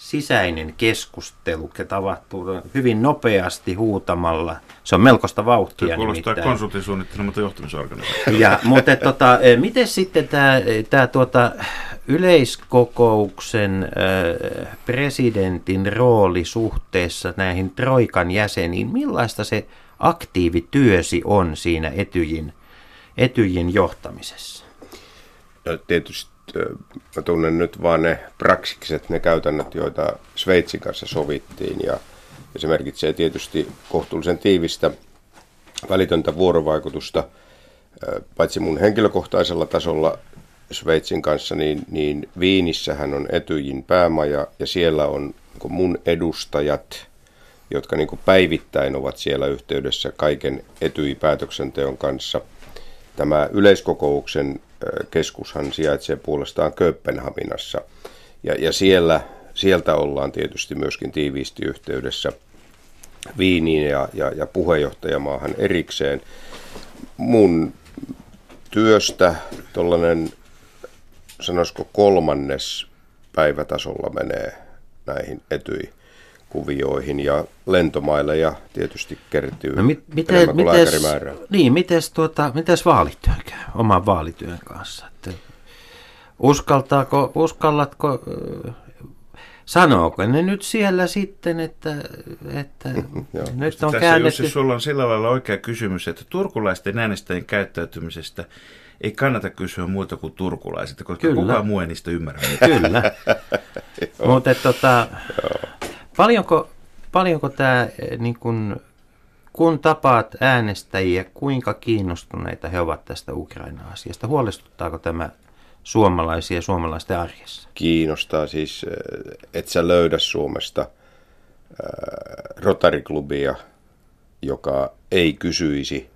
sisäinen keskustelu tapahtuu hyvin nopeasti huutamalla. Se on melkoista vauhtia. Se kuulostaa konsulttisuunnittelun, mutta johtamisorganisaatio. Ja, mutta tota, eh, miten sitten tämä, tämä tuota, yleiskokouksen äh, presidentin rooli suhteessa näihin Troikan jäseniin, millaista se aktiivityösi on siinä etyjin, etyjin johtamisessa? No, tietysti mä tunnen nyt vaan ne praksikset, ne käytännöt, joita Sveitsin kanssa sovittiin ja, ja se merkitsee tietysti kohtuullisen tiivistä välitöntä vuorovaikutusta paitsi mun henkilökohtaisella tasolla Sveitsin kanssa, niin, niin Viinissähän on Etyjin päämaja ja siellä on niin mun edustajat, jotka niin päivittäin ovat siellä yhteydessä kaiken Etyj-päätöksenteon kanssa. Tämä yleiskokouksen keskushan sijaitsee puolestaan Kööpenhaminassa ja, ja siellä, sieltä ollaan tietysti myöskin tiiviisti yhteydessä Viiniin ja, ja, ja puheenjohtajamaahan erikseen. Mun työstä tuollainen sanoisiko kolmannes päivätasolla menee näihin etyi kuvioihin ja lentomaille ja tietysti kertyy no, mit, miten, mites, Niin, mites, tuota, mites vaalityö käy oman vaalityön kanssa? Että uskaltaako, uskallatko, sanooko ne nyt siellä sitten, että, että nyt on Tässä käännetty... Jussi, sulla on sillä lailla oikea kysymys, että turkulaisten äänestäjien käyttäytymisestä – ei kannata kysyä muuta kuin turkulaiset, koska Kyllä. kukaan muu ei niistä ymmärrä. Kyllä. Mutta tota, paljonko, paljonko tämä, niin kun, kun tapaat äänestäjiä, kuinka kiinnostuneita he ovat tästä Ukraina-asiasta? Huolestuttaako tämä suomalaisia suomalaisten arjessa? Kiinnostaa siis, et sä löydä Suomesta Rotariklubia, joka ei kysyisi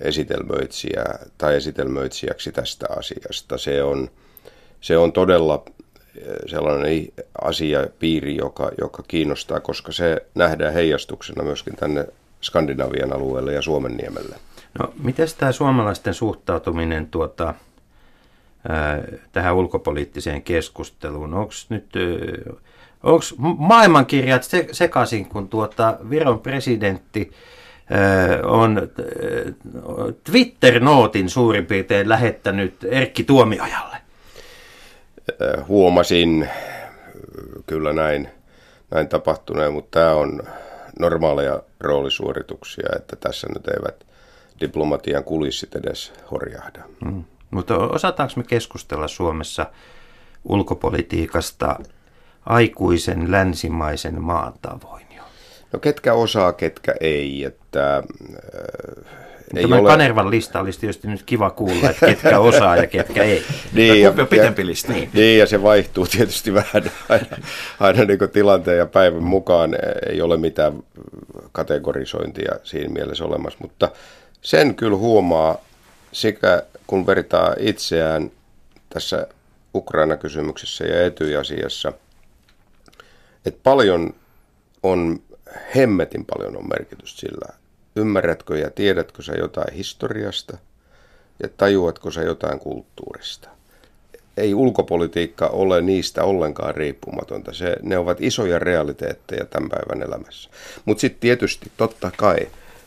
esitelmöitsijä tai esitelmöitsijäksi tästä asiasta. Se on, se on todella eh, sellainen asiapiiri, joka, joka kiinnostaa, koska se nähdään heijastuksena myöskin tänne Skandinavian alueelle ja Suomen niemelle. No, miten tämä suomalaisten suhtautuminen tuota, tähän ulkopoliittiseen keskusteluun? Onko nyt onko maailmankirjat se, sekaisin, kun tuota Viron presidentti on Twitter-nootin suurin piirtein lähettänyt Erkki Tuomiojalle? Huomasin kyllä näin, näin tapahtuneen, mutta tämä on normaaleja roolisuorituksia, että tässä nyt eivät diplomatian kulissit edes horjahda. Hmm. Mutta osataanko me keskustella Suomessa ulkopolitiikasta aikuisen länsimaisen maan tavoin jo? No ketkä osaa, ketkä ei. Että, äh, ei Tämä ole... Kanervan lista olisi tietysti nyt kiva kuulla, että ketkä osaa ja ketkä ei. Niin, on pitempi lista? Niin. niin, ja se vaihtuu tietysti vähän aina, aina niin tilanteen ja päivän mukaan. Ei ole mitään kategorisointia siinä mielessä olemassa, mutta sen kyllä huomaa sekä kun vertaa itseään tässä Ukraina-kysymyksessä ja etyjasiassa, että paljon on, hemmetin paljon on merkitystä sillä, ymmärrätkö ja tiedätkö sä jotain historiasta ja tajuatko sä jotain kulttuurista. Ei ulkopolitiikka ole niistä ollenkaan riippumatonta. Se, ne ovat isoja realiteetteja tämän päivän elämässä. Mutta sitten tietysti totta kai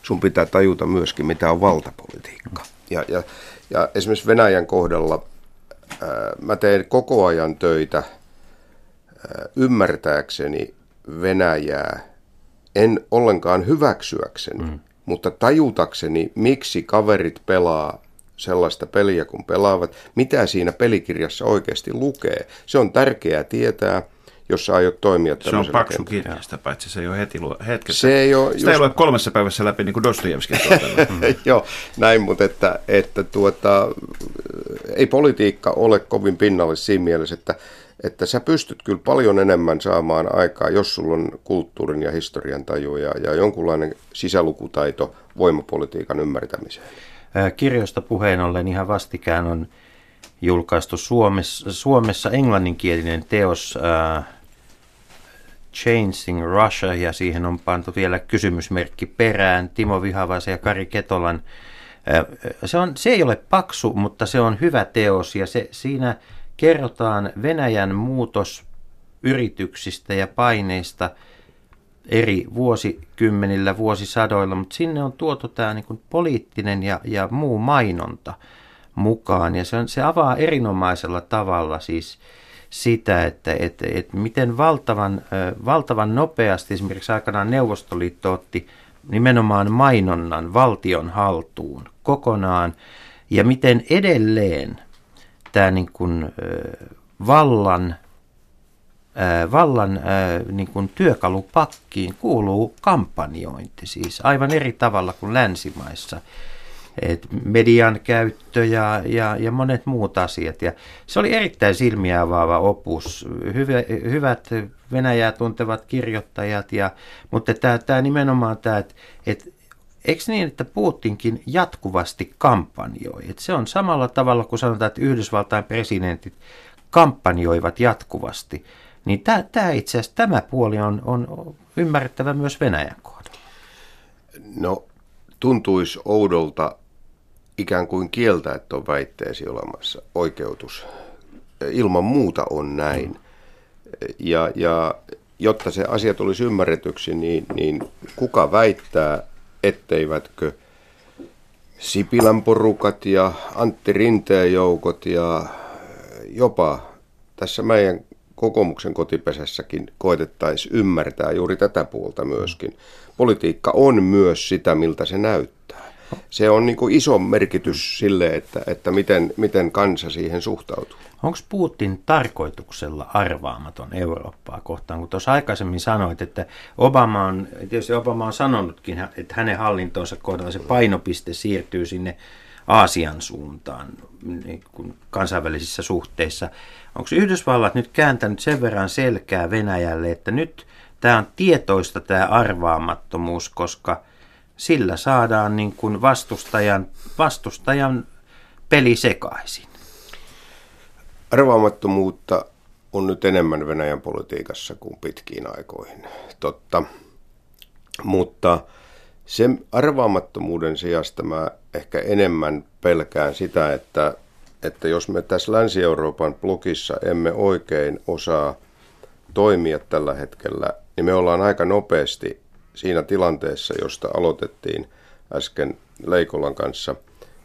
sun pitää tajuta myöskin, mitä on valtapolitiikka. Ja, ja, ja esimerkiksi Venäjän kohdalla ää, mä teen koko ajan töitä ää, ymmärtääkseni Venäjää, en ollenkaan hyväksyäkseni, mm. Mutta tajutakseni, miksi kaverit pelaa sellaista peliä, kun pelaavat, mitä siinä pelikirjassa oikeasti lukee. Se on tärkeää tietää, jos sä aiot toimia Se on paksu kirja, sitä paitsi se ei ole heti luo, hetkessä. Se ei ole sitä just... ei ole kolmessa päivässä läpi niin kuin Dostojevskin Joo, näin, mutta että, että tuota, ei politiikka ole kovin pinnallista siinä mielessä, että, että sä pystyt kyllä paljon enemmän saamaan aikaa, jos sulla on kulttuurin ja historian taju ja, ja jonkunlainen sisälukutaito voimapolitiikan ymmärtämiseen. Kirjoista puheen ollen ihan vastikään on julkaistu Suomessa, Suomessa englanninkielinen teos uh, Changing Russia ja siihen on pantu vielä kysymysmerkki perään Timo Vihavaisen ja Kari Ketolan. Se, on, se ei ole paksu, mutta se on hyvä teos ja se, siinä kerrotaan Venäjän muutosyrityksistä ja paineista eri vuosikymmenillä, vuosisadoilla, mutta sinne on tuotu tämä niin poliittinen ja, ja muu mainonta mukaan. Ja se, on, se avaa erinomaisella tavalla siis sitä, että, että, että miten valtavan, valtavan nopeasti esimerkiksi aikanaan Neuvostoliitto otti nimenomaan mainonnan valtion haltuun kokonaan. Ja miten edelleen tämä niin kuin, vallan, vallan niin kuin työkalupakkiin kuuluu kampanjointi, siis aivan eri tavalla kuin länsimaissa et median käyttö ja, ja, ja monet muut asiat. Ja se oli erittäin silmiä avaava opus. Hyvä, hyvät Venäjää tuntevat kirjoittajat, ja, mutta tämä, nimenomaan tämä, että, että eikö niin, että Putinkin jatkuvasti kampanjoi? Et se on samalla tavalla kuin sanotaan, että Yhdysvaltain presidentit kampanjoivat jatkuvasti. Niin tämä, itse asiassa tämä puoli on, on ymmärrettävä myös Venäjän kohdalla. No tuntuisi oudolta ikään kuin kieltä, että on väitteesi olemassa oikeutus. Ilman muuta on näin. Ja, ja jotta se asia tulisi ymmärretyksi, niin, niin kuka väittää, etteivätkö Sipilän porukat ja Antti Rinteen joukot ja jopa tässä meidän kokoomuksen kotipesässäkin koetettaisiin ymmärtää juuri tätä puolta myöskin. Politiikka on myös sitä, miltä se näyttää se on niin kuin iso merkitys sille, että, että miten, miten kansa siihen suhtautuu. Onko Putin tarkoituksella arvaamaton Eurooppaa kohtaan? Kun tuossa aikaisemmin sanoit, että Obama on, tietysti Obama on sanonutkin, että hänen hallintonsa kohdalla se painopiste siirtyy sinne Aasian suuntaan niin kuin kansainvälisissä suhteissa. Onko Yhdysvallat nyt kääntänyt sen verran selkää Venäjälle, että nyt tämä on tietoista tämä arvaamattomuus, koska – sillä saadaan niin kuin vastustajan, vastustajan peli sekaisin. Arvaamattomuutta on nyt enemmän Venäjän politiikassa kuin pitkiin aikoihin, totta. Mutta sen arvaamattomuuden sijasta mä ehkä enemmän pelkään sitä, että, että jos me tässä Länsi-Euroopan blogissa emme oikein osaa toimia tällä hetkellä, niin me ollaan aika nopeasti siinä tilanteessa, josta aloitettiin äsken Leikolan kanssa,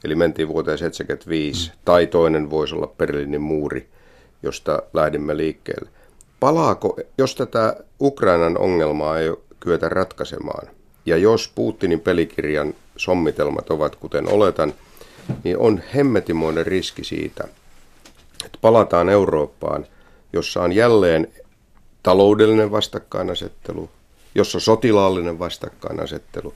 eli mentiin vuoteen 75, mm. tai toinen voisi olla Berliinin muuri, josta lähdimme liikkeelle. Palaako, jos tätä Ukrainan ongelmaa ei kyetä ratkaisemaan, ja jos Putinin pelikirjan sommitelmat ovat kuten oletan, niin on hemmetimoinen riski siitä, että palataan Eurooppaan, jossa on jälleen taloudellinen vastakkainasettelu, jossa on sotilaallinen vastakkainasettelu,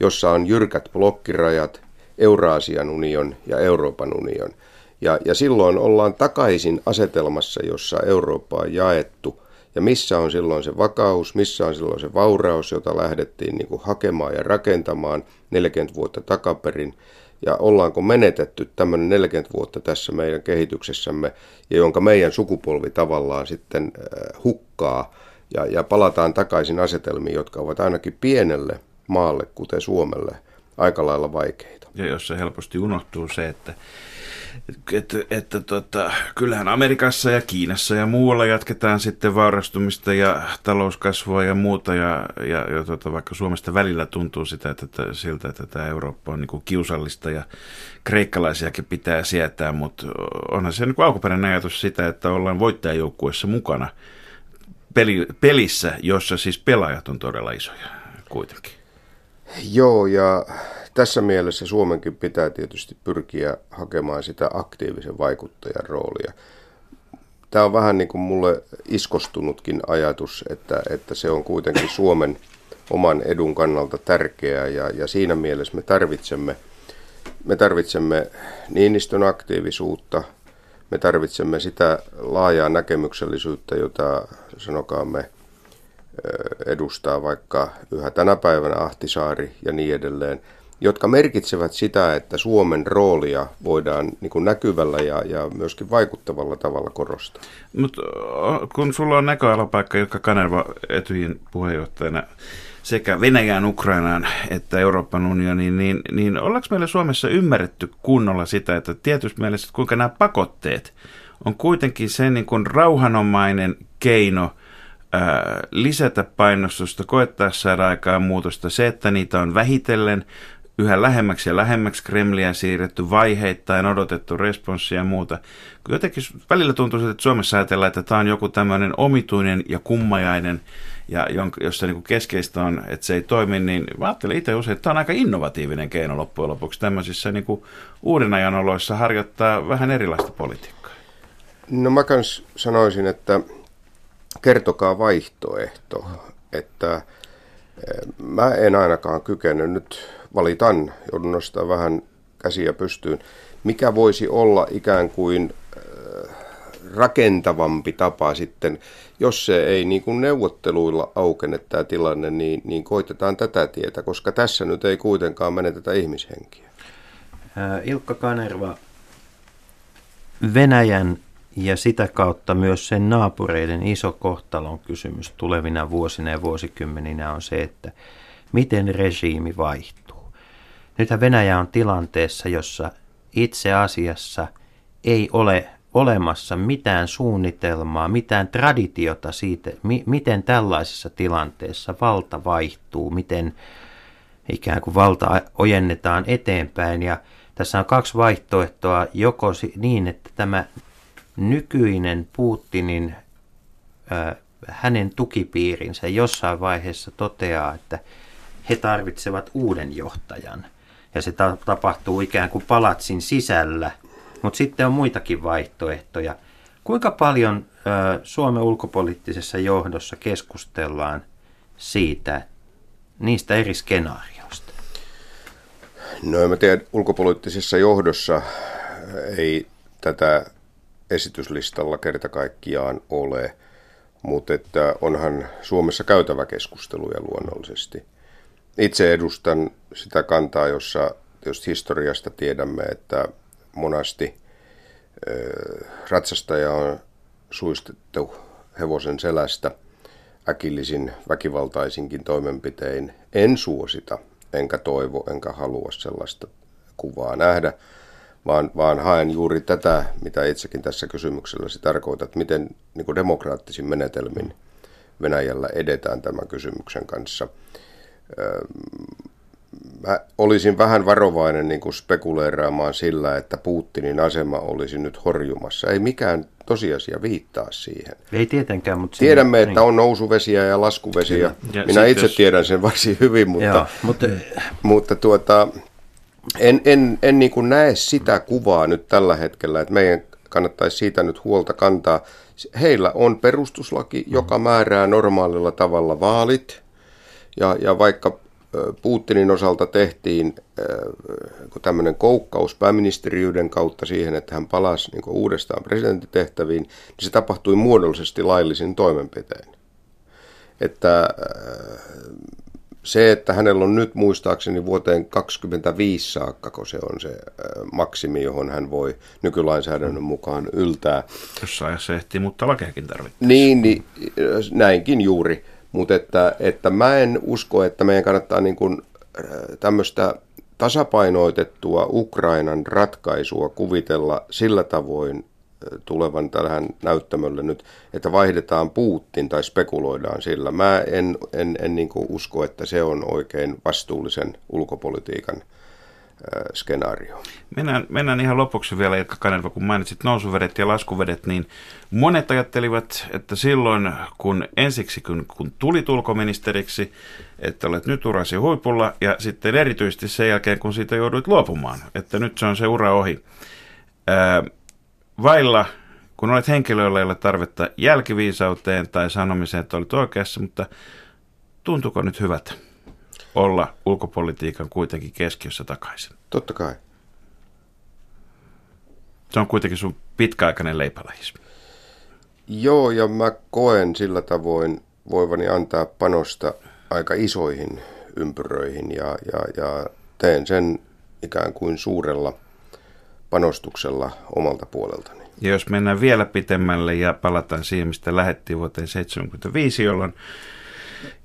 jossa on jyrkät blokkirajat, Euraasian union ja Euroopan union. Ja, ja silloin ollaan takaisin asetelmassa, jossa Eurooppa on jaettu. Ja missä on silloin se vakaus, missä on silloin se vauraus, jota lähdettiin niin kuin hakemaan ja rakentamaan 40 vuotta takaperin. Ja ollaanko menetetty tämmöinen 40 vuotta tässä meidän kehityksessämme, ja jonka meidän sukupolvi tavallaan sitten äh, hukkaa, ja, ja palataan takaisin asetelmiin, jotka ovat ainakin pienelle maalle, kuten Suomelle, aika lailla vaikeita. Ja jossa helposti unohtuu se, että että, että tota, kyllähän Amerikassa ja Kiinassa ja muualla jatketaan sitten vaurastumista ja talouskasvua ja muuta. Ja, ja, ja tota, vaikka Suomesta välillä tuntuu sitä, että, että siltä, että tämä Eurooppa on niin kuin kiusallista ja kreikkalaisiakin pitää sietää, mutta onhan se niin kuin alkuperäinen ajatus sitä, että ollaan voittajajoukkuessa mukana peli, pelissä, jossa siis pelaajat on todella isoja kuitenkin. Joo, ja tässä mielessä Suomenkin pitää tietysti pyrkiä hakemaan sitä aktiivisen vaikuttajan roolia. Tämä on vähän niin kuin mulle iskostunutkin ajatus, että, että se on kuitenkin Suomen oman edun kannalta tärkeää ja, ja siinä mielessä me tarvitsemme, me tarvitsemme Niinistön aktiivisuutta, me tarvitsemme sitä laajaa näkemyksellisyyttä, jota sanokaamme edustaa vaikka yhä tänä päivänä Ahtisaari ja niin edelleen – jotka merkitsevät sitä, että Suomen roolia voidaan niin kuin näkyvällä ja, ja myöskin vaikuttavalla tavalla korostaa. Mutta kun sulla on näköalapaikka Ilkka Kanerva Etyin puheenjohtajana sekä Venäjään, Ukrainaan että Euroopan unioniin, niin, niin ollaanko meillä Suomessa ymmärretty kunnolla sitä, että tietysti mielessä, kuinka nämä pakotteet on kuitenkin se niin kuin rauhanomainen keino – lisätä painostusta, koettaa saada aikaan muutosta. Se, että niitä on vähitellen yhä lähemmäksi ja lähemmäksi Kremliä siirretty vaiheittain, odotettu responssia ja muuta. Jotenkin välillä tuntuu, että Suomessa ajatellaan, että tämä on joku tämmöinen omituinen ja kummajainen, ja jossa niin keskeistä on, että se ei toimi, niin mä ajattelen itse usein, että tämä on aika innovatiivinen keino loppujen lopuksi tämmöisissä niin kuin uuden ajan oloissa harjoittaa vähän erilaista politiikkaa. No mä kans sanoisin, että kertokaa vaihtoehto, että eh, mä en ainakaan kykene nyt valitan, joudun nostaa vähän käsiä pystyyn, mikä voisi olla ikään kuin äh, rakentavampi tapa sitten, jos se ei niin kuin neuvotteluilla aukene tämä tilanne, niin, niin koitetaan tätä tietä, koska tässä nyt ei kuitenkaan menetetä ihmishenkiä. Äh, Ilkka Kanerva, Venäjän ja sitä kautta myös sen naapureiden iso kohtalon kysymys tulevina vuosina ja vuosikymmeninä on se, että miten regiimi vaihtuu. Nythän Venäjä on tilanteessa, jossa itse asiassa ei ole olemassa mitään suunnitelmaa, mitään traditiota siitä, mi- miten tällaisessa tilanteessa valta vaihtuu, miten ikään kuin valta ojennetaan eteenpäin. Ja tässä on kaksi vaihtoehtoa, joko niin, että tämä nykyinen Putinin, äh, hänen tukipiirinsä jossain vaiheessa toteaa, että he tarvitsevat uuden johtajan – ja se ta- tapahtuu ikään kuin palatsin sisällä. Mutta sitten on muitakin vaihtoehtoja. Kuinka paljon ö, Suomen ulkopoliittisessa johdossa keskustellaan siitä, niistä eri skenaarioista? No en mä tiedä, ulkopoliittisessa johdossa ei tätä esityslistalla kerta kaikkiaan ole, mutta että onhan Suomessa käytävä keskusteluja luonnollisesti – itse edustan sitä kantaa, jossa jos historiasta tiedämme, että monasti ratsastaja on suistettu hevosen selästä äkillisin väkivaltaisinkin toimenpitein. En suosita, enkä toivo, enkä halua sellaista kuvaa nähdä, vaan, vaan haen juuri tätä, mitä itsekin tässä kysymykselläsi tarkoitat, miten niin demokraattisin menetelmin Venäjällä edetään tämän kysymyksen kanssa – mä olisin vähän varovainen niin kuin spekuleeraamaan sillä, että Putinin asema olisi nyt horjumassa. Ei mikään tosiasia viittaa siihen. Ei tietenkään, mutta... Tiedämme, siinä, että niin. on nousuvesiä ja laskuvesiä. Ja Minä itse jos... tiedän sen varsin hyvin, mutta, Joo, mutta... mutta tuota, en, en, en niin kuin näe sitä kuvaa nyt tällä hetkellä, että meidän kannattaisi siitä nyt huolta kantaa. Heillä on perustuslaki, joka määrää normaalilla tavalla vaalit. Ja, ja vaikka Putinin osalta tehtiin tämmöinen koukkaus pääministeriyden kautta siihen, että hän palasi niin uudestaan presidentitehtäviin, niin se tapahtui muodollisesti laillisin toimenpiteen. Että se, että hänellä on nyt muistaakseni vuoteen 25 saakka, kun se on se maksimi, johon hän voi nykylainsäädännön mukaan yltää. Jossain ajassa ehtii, mutta lakeakin tarvitsee. Niin, niin, näinkin juuri. Mutta että, että mä en usko, että meidän kannattaa niin kuin tämmöistä tasapainoitettua Ukrainan ratkaisua kuvitella sillä tavoin, tulevan tähän näyttämölle nyt, että vaihdetaan Putin tai spekuloidaan sillä. Mä en, en, en niin usko, että se on oikein vastuullisen ulkopolitiikan äh, skenaario. Mennään, mennään ihan lopuksi vielä, Ilkka Kanerva, kun mainitsit nousuvedet ja laskuvedet, niin monet ajattelivat, että silloin kun ensiksi kun, kun tulit ulkoministeriksi, että olet nyt urasi huipulla ja sitten erityisesti sen jälkeen, kun siitä jouduit luopumaan, että nyt se on se ura ohi. Ää, vailla, kun olet henkilö, jolla ei ole tarvetta jälkiviisauteen tai sanomiseen, että olet oikeassa, mutta tuntuuko nyt hyvältä olla ulkopolitiikan kuitenkin keskiössä takaisin? Totta kai. Se on kuitenkin sun pitkäaikainen leipälähis. Joo, ja mä koen sillä tavoin voivani antaa panosta aika isoihin ympyröihin ja, ja, ja teen sen ikään kuin suurella – panostuksella omalta puoleltani. Ja jos mennään vielä pitemmälle ja palataan siihen, mistä lähettiin vuoteen 1975, jolloin,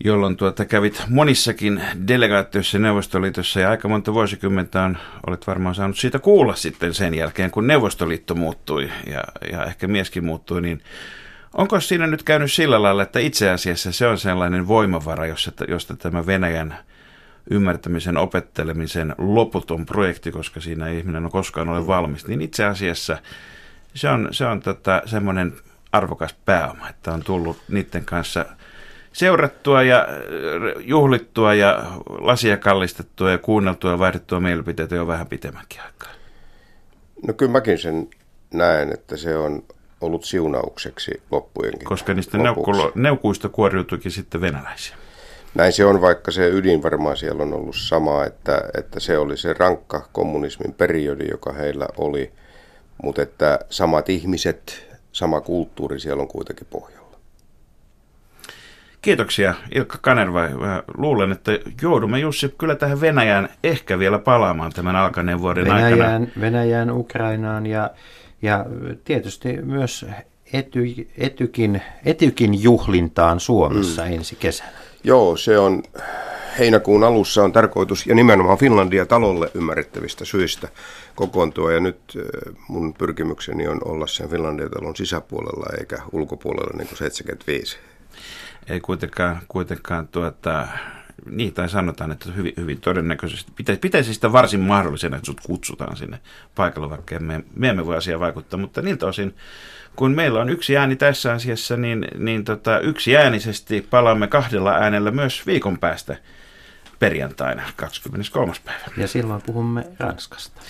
jolloin tuota, kävit monissakin delegaatioissa Neuvostoliitossa ja aika monta vuosikymmentä on, olet varmaan saanut siitä kuulla sitten sen jälkeen, kun Neuvostoliitto muuttui ja, ja ehkä mieskin muuttui, niin onko siinä nyt käynyt sillä lailla, että itse asiassa se on sellainen voimavara, josta, josta tämä Venäjän ymmärtämisen, opettelemisen loputon projekti, koska siinä ei ihminen ole koskaan ole valmis, niin itse asiassa se on, se on tota, semmoinen arvokas pääoma, että on tullut niiden kanssa seurattua ja äh, juhlittua ja lasia kallistettua ja kuunneltua ja vaihdettua mielipiteitä jo vähän pitemmänkin aikaa. No kyllä mäkin sen näen, että se on ollut siunaukseksi loppujenkin. Koska niistä neukuista kuoriutuikin sitten venäläisiä. Näin se on, vaikka se ydin varmaan siellä on ollut sama, että, että se oli se rankka kommunismin periodi, joka heillä oli, mutta että samat ihmiset, sama kulttuuri siellä on kuitenkin pohjalla. Kiitoksia Ilkka Kanerva. Luulen, että joudumme Jussi kyllä tähän Venäjään ehkä vielä palaamaan tämän alkaneen vuoden Venäjään, aikana. Venäjään, Ukrainaan ja, ja tietysti myös ety, etykin, etykin juhlintaan Suomessa mm. ensi kesänä. Joo, se on heinäkuun alussa on tarkoitus, ja nimenomaan Finlandia talolle ymmärrettävistä syistä kokoontua, ja nyt mun pyrkimykseni on olla sen Finlandia talon sisäpuolella eikä ulkopuolella niin kuin 75. Ei kuitenkaan, kuitenkaan tuota, niin, tai sanotaan, että hyvin, hyvin todennäköisesti pitäisi, pitäisi sitä varsin mahdollisena, että sut kutsutaan sinne paikalle, vaikka me, me emme voi asiaan vaikuttaa, mutta niiltä osin kun meillä on yksi ääni tässä asiassa, niin, niin tota, yksi äänisesti palaamme kahdella äänellä myös viikon päästä perjantaina 23. päivä. Ja silloin puhumme Ranskasta.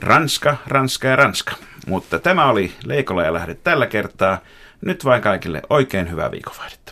Ranska, Ranska ja Ranska. Mutta tämä oli Leikola ja lähde tällä kertaa. Nyt vain kaikille oikein hyvää viikonvaihdetta.